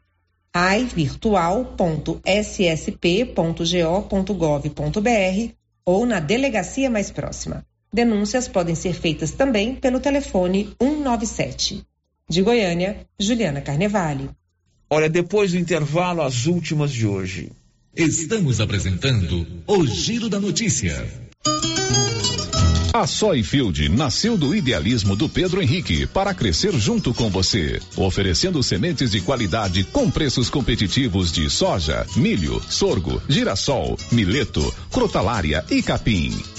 aivirtual.ssp.go.gov.br ou na delegacia mais próxima. Denúncias podem ser feitas também pelo telefone 197. De Goiânia, Juliana Carnevale. Olha, depois do intervalo, as últimas de hoje. Estamos apresentando o Giro da Notícia. A Soyfield nasceu do idealismo do Pedro Henrique para crescer junto com você, oferecendo sementes de qualidade com preços competitivos de soja, milho, sorgo, girassol, mileto, crotalária e capim.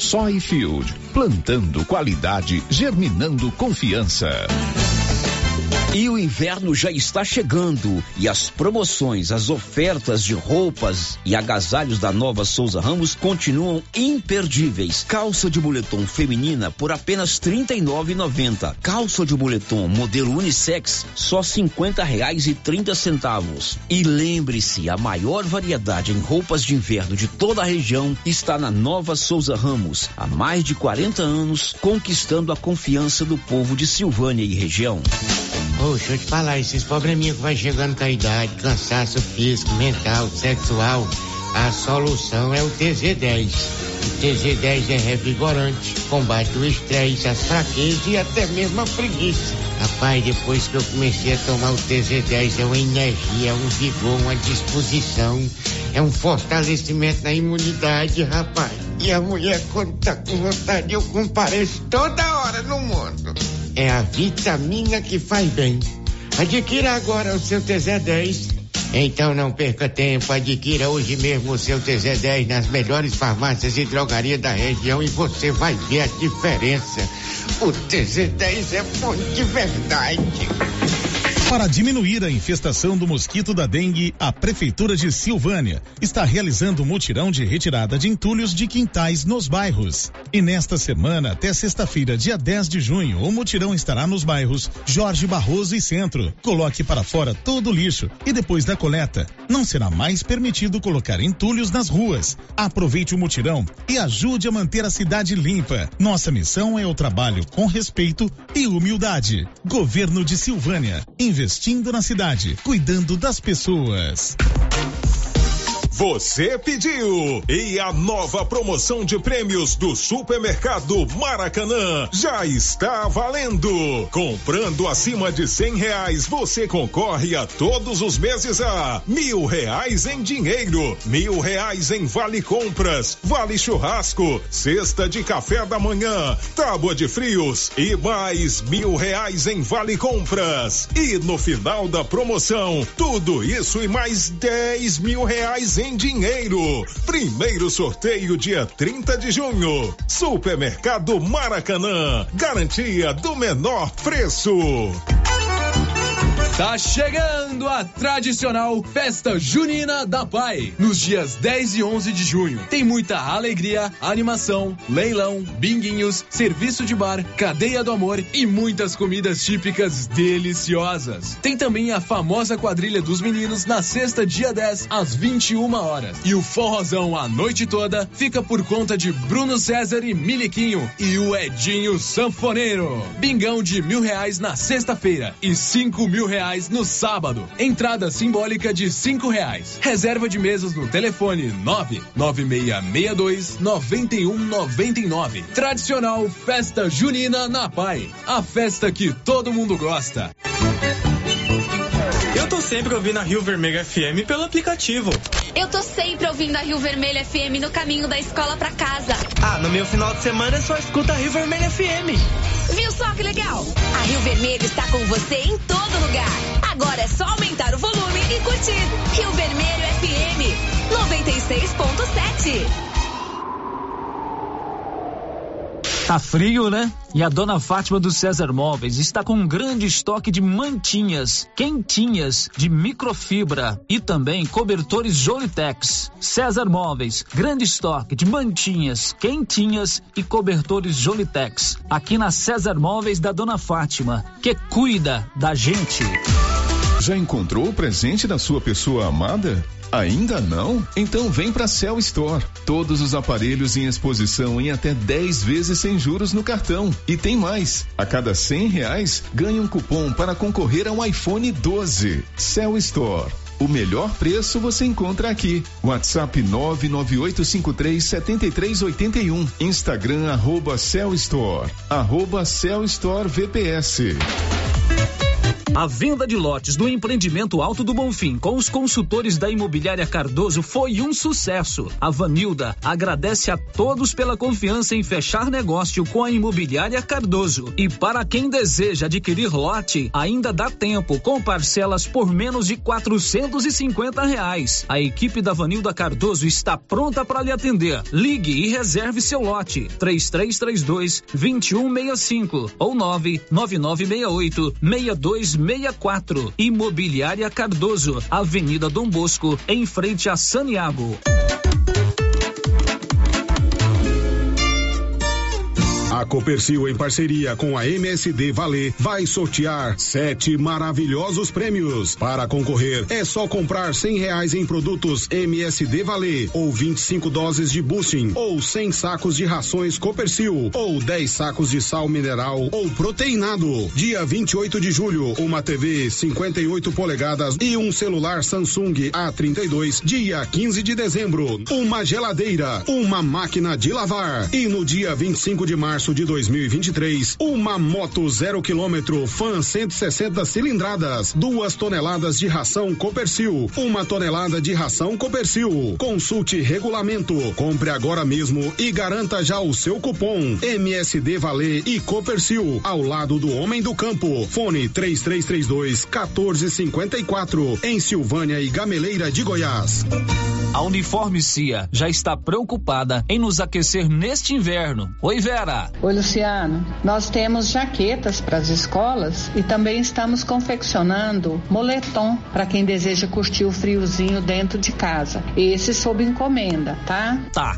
Soyfield, plantando qualidade, germinando confiança. E o inverno já está chegando e as promoções, as ofertas de roupas e agasalhos da Nova Souza Ramos continuam imperdíveis. Calça de moletom feminina por apenas R$ 39,90. Calça de moletom modelo unissex só 50 reais e 30 centavos. E lembre-se, a maior variedade em roupas de inverno de toda a região está na Nova Souza Ramos. Há mais de 40 anos, conquistando a confiança do povo de Silvânia e região. Ô, deixa eu te falar, esses probleminha que vai chegando com a idade, cansaço físico, mental, sexual, a solução é o TZ10. O TZ10 é revigorante, combate o estresse, as fraquezas e até mesmo a preguiça. Rapaz, depois que eu comecei a tomar o TZ10, é uma energia, é um vigor, uma disposição, é um fortalecimento na imunidade, rapaz. E a mulher, quando tá com vontade, eu compareço toda hora no mundo. É a vitamina que faz bem. Adquira agora o seu TZ10. Então não perca tempo, adquira hoje mesmo o seu TZ10 nas melhores farmácias e drogarias da região e você vai ver a diferença. O TZ10 é bom de verdade. Para diminuir a infestação do mosquito da dengue, a Prefeitura de Silvânia está realizando um mutirão de retirada de entulhos de quintais nos bairros. E nesta semana, até sexta-feira, dia 10 de junho, o mutirão estará nos bairros Jorge Barroso e Centro. Coloque para fora todo o lixo e depois da coleta, não será mais permitido colocar entulhos nas ruas. Aproveite o mutirão e ajude a manter a cidade limpa. Nossa missão é o trabalho com respeito e humildade. Governo de Silvânia investindo na cidade, cuidando das pessoas. Você pediu! E a nova promoção de prêmios do Supermercado Maracanã já está valendo! Comprando acima de cem reais, você concorre a todos os meses a mil reais em dinheiro, mil reais em vale compras, vale churrasco, cesta de café da manhã, tábua de frios e mais mil reais em vale compras. E no final da promoção, tudo isso e mais dez mil reais em dinheiro. Primeiro sorteio dia 30 de junho. Supermercado Maracanã. Garantia do menor preço. Tá chegando a tradicional Festa Junina da Pai, nos dias 10 e 11 de junho. Tem muita alegria, animação, leilão, binguinhos, serviço de bar, cadeia do amor e muitas comidas típicas deliciosas. Tem também a famosa quadrilha dos meninos na sexta, dia 10, às 21 horas. E o forrozão a noite toda fica por conta de Bruno César e Miliquinho e o Edinho Sanfoneiro. Bingão de mil reais na sexta-feira e cinco mil reais no sábado. Entrada simbólica de cinco reais. Reserva de mesas no telefone nove nove meia meia dois noventa e um noventa e nove. Tradicional Festa Junina na Pai. A festa que todo mundo gosta. Eu tô sempre ouvindo a Rio Vermelho FM pelo aplicativo. Eu tô sempre ouvindo a Rio Vermelho FM no caminho da escola pra casa. Ah, no meu final de semana eu só escuto a Rio Vermelho FM. Viu só que legal? A Rio Vermelho está com você em todo lugar. Agora é só aumentar o volume e curtir. Rio Vermelho FM 96.7. Tá frio, né? E a dona Fátima do César Móveis está com um grande estoque de mantinhas, quentinhas, de microfibra e também cobertores Jolitex. César Móveis, grande estoque de mantinhas, quentinhas e cobertores Jolitex. Aqui na César Móveis da dona Fátima, que cuida da gente. Já encontrou o presente da sua pessoa amada? Ainda não? Então vem para Cell Store. Todos os aparelhos em exposição em até 10 vezes sem juros no cartão. E tem mais. A cada 100 reais, ganha um cupom para concorrer a um iPhone 12. Cell Store. O melhor preço você encontra aqui. WhatsApp 998537381. Instagram arroba Cell Store. Arroba Cell Store VPS. A venda de lotes do empreendimento Alto do Bonfim com os consultores da Imobiliária Cardoso foi um sucesso. A Vanilda agradece a todos pela confiança em fechar negócio com a Imobiliária Cardoso. E para quem deseja adquirir lote, ainda dá tempo com parcelas por menos de quatrocentos e cinquenta reais. A equipe da Vanilda Cardoso está pronta para lhe atender. Ligue e reserve seu lote. Três três três dois vinte um meia cinco ou nove nove nove meia oito meia dois 64. Imobiliária Cardoso, Avenida Dom Bosco, em frente a Saniago. A Copercil, em parceria com a MSD Valer, vai sortear sete maravilhosos prêmios. Para concorrer, é só comprar cem reais em produtos MSD Valer, ou 25 doses de boosting, ou 100 sacos de rações Copercil, ou 10 sacos de sal mineral ou proteinado. Dia 28 de julho, uma TV 58 polegadas e um celular Samsung A32. Dia 15 de dezembro, uma geladeira, uma máquina de lavar. E no dia 25 de março de 2023, uma moto zero quilômetro Fan 160 cilindradas, duas toneladas de ração Copercil, uma tonelada de ração Copercil. Consulte regulamento, compre agora mesmo e garanta já o seu cupom MSD Valer e Copercil ao lado do homem do campo. Fone 3332 1454 em Silvânia e Gameleira de Goiás. A Uniforme Cia já está preocupada em nos aquecer neste inverno. Oi, Vera. Oi, Luciano. Nós temos jaquetas para as escolas e também estamos confeccionando moletom para quem deseja curtir o friozinho dentro de casa. Esse sob encomenda, tá? Tá.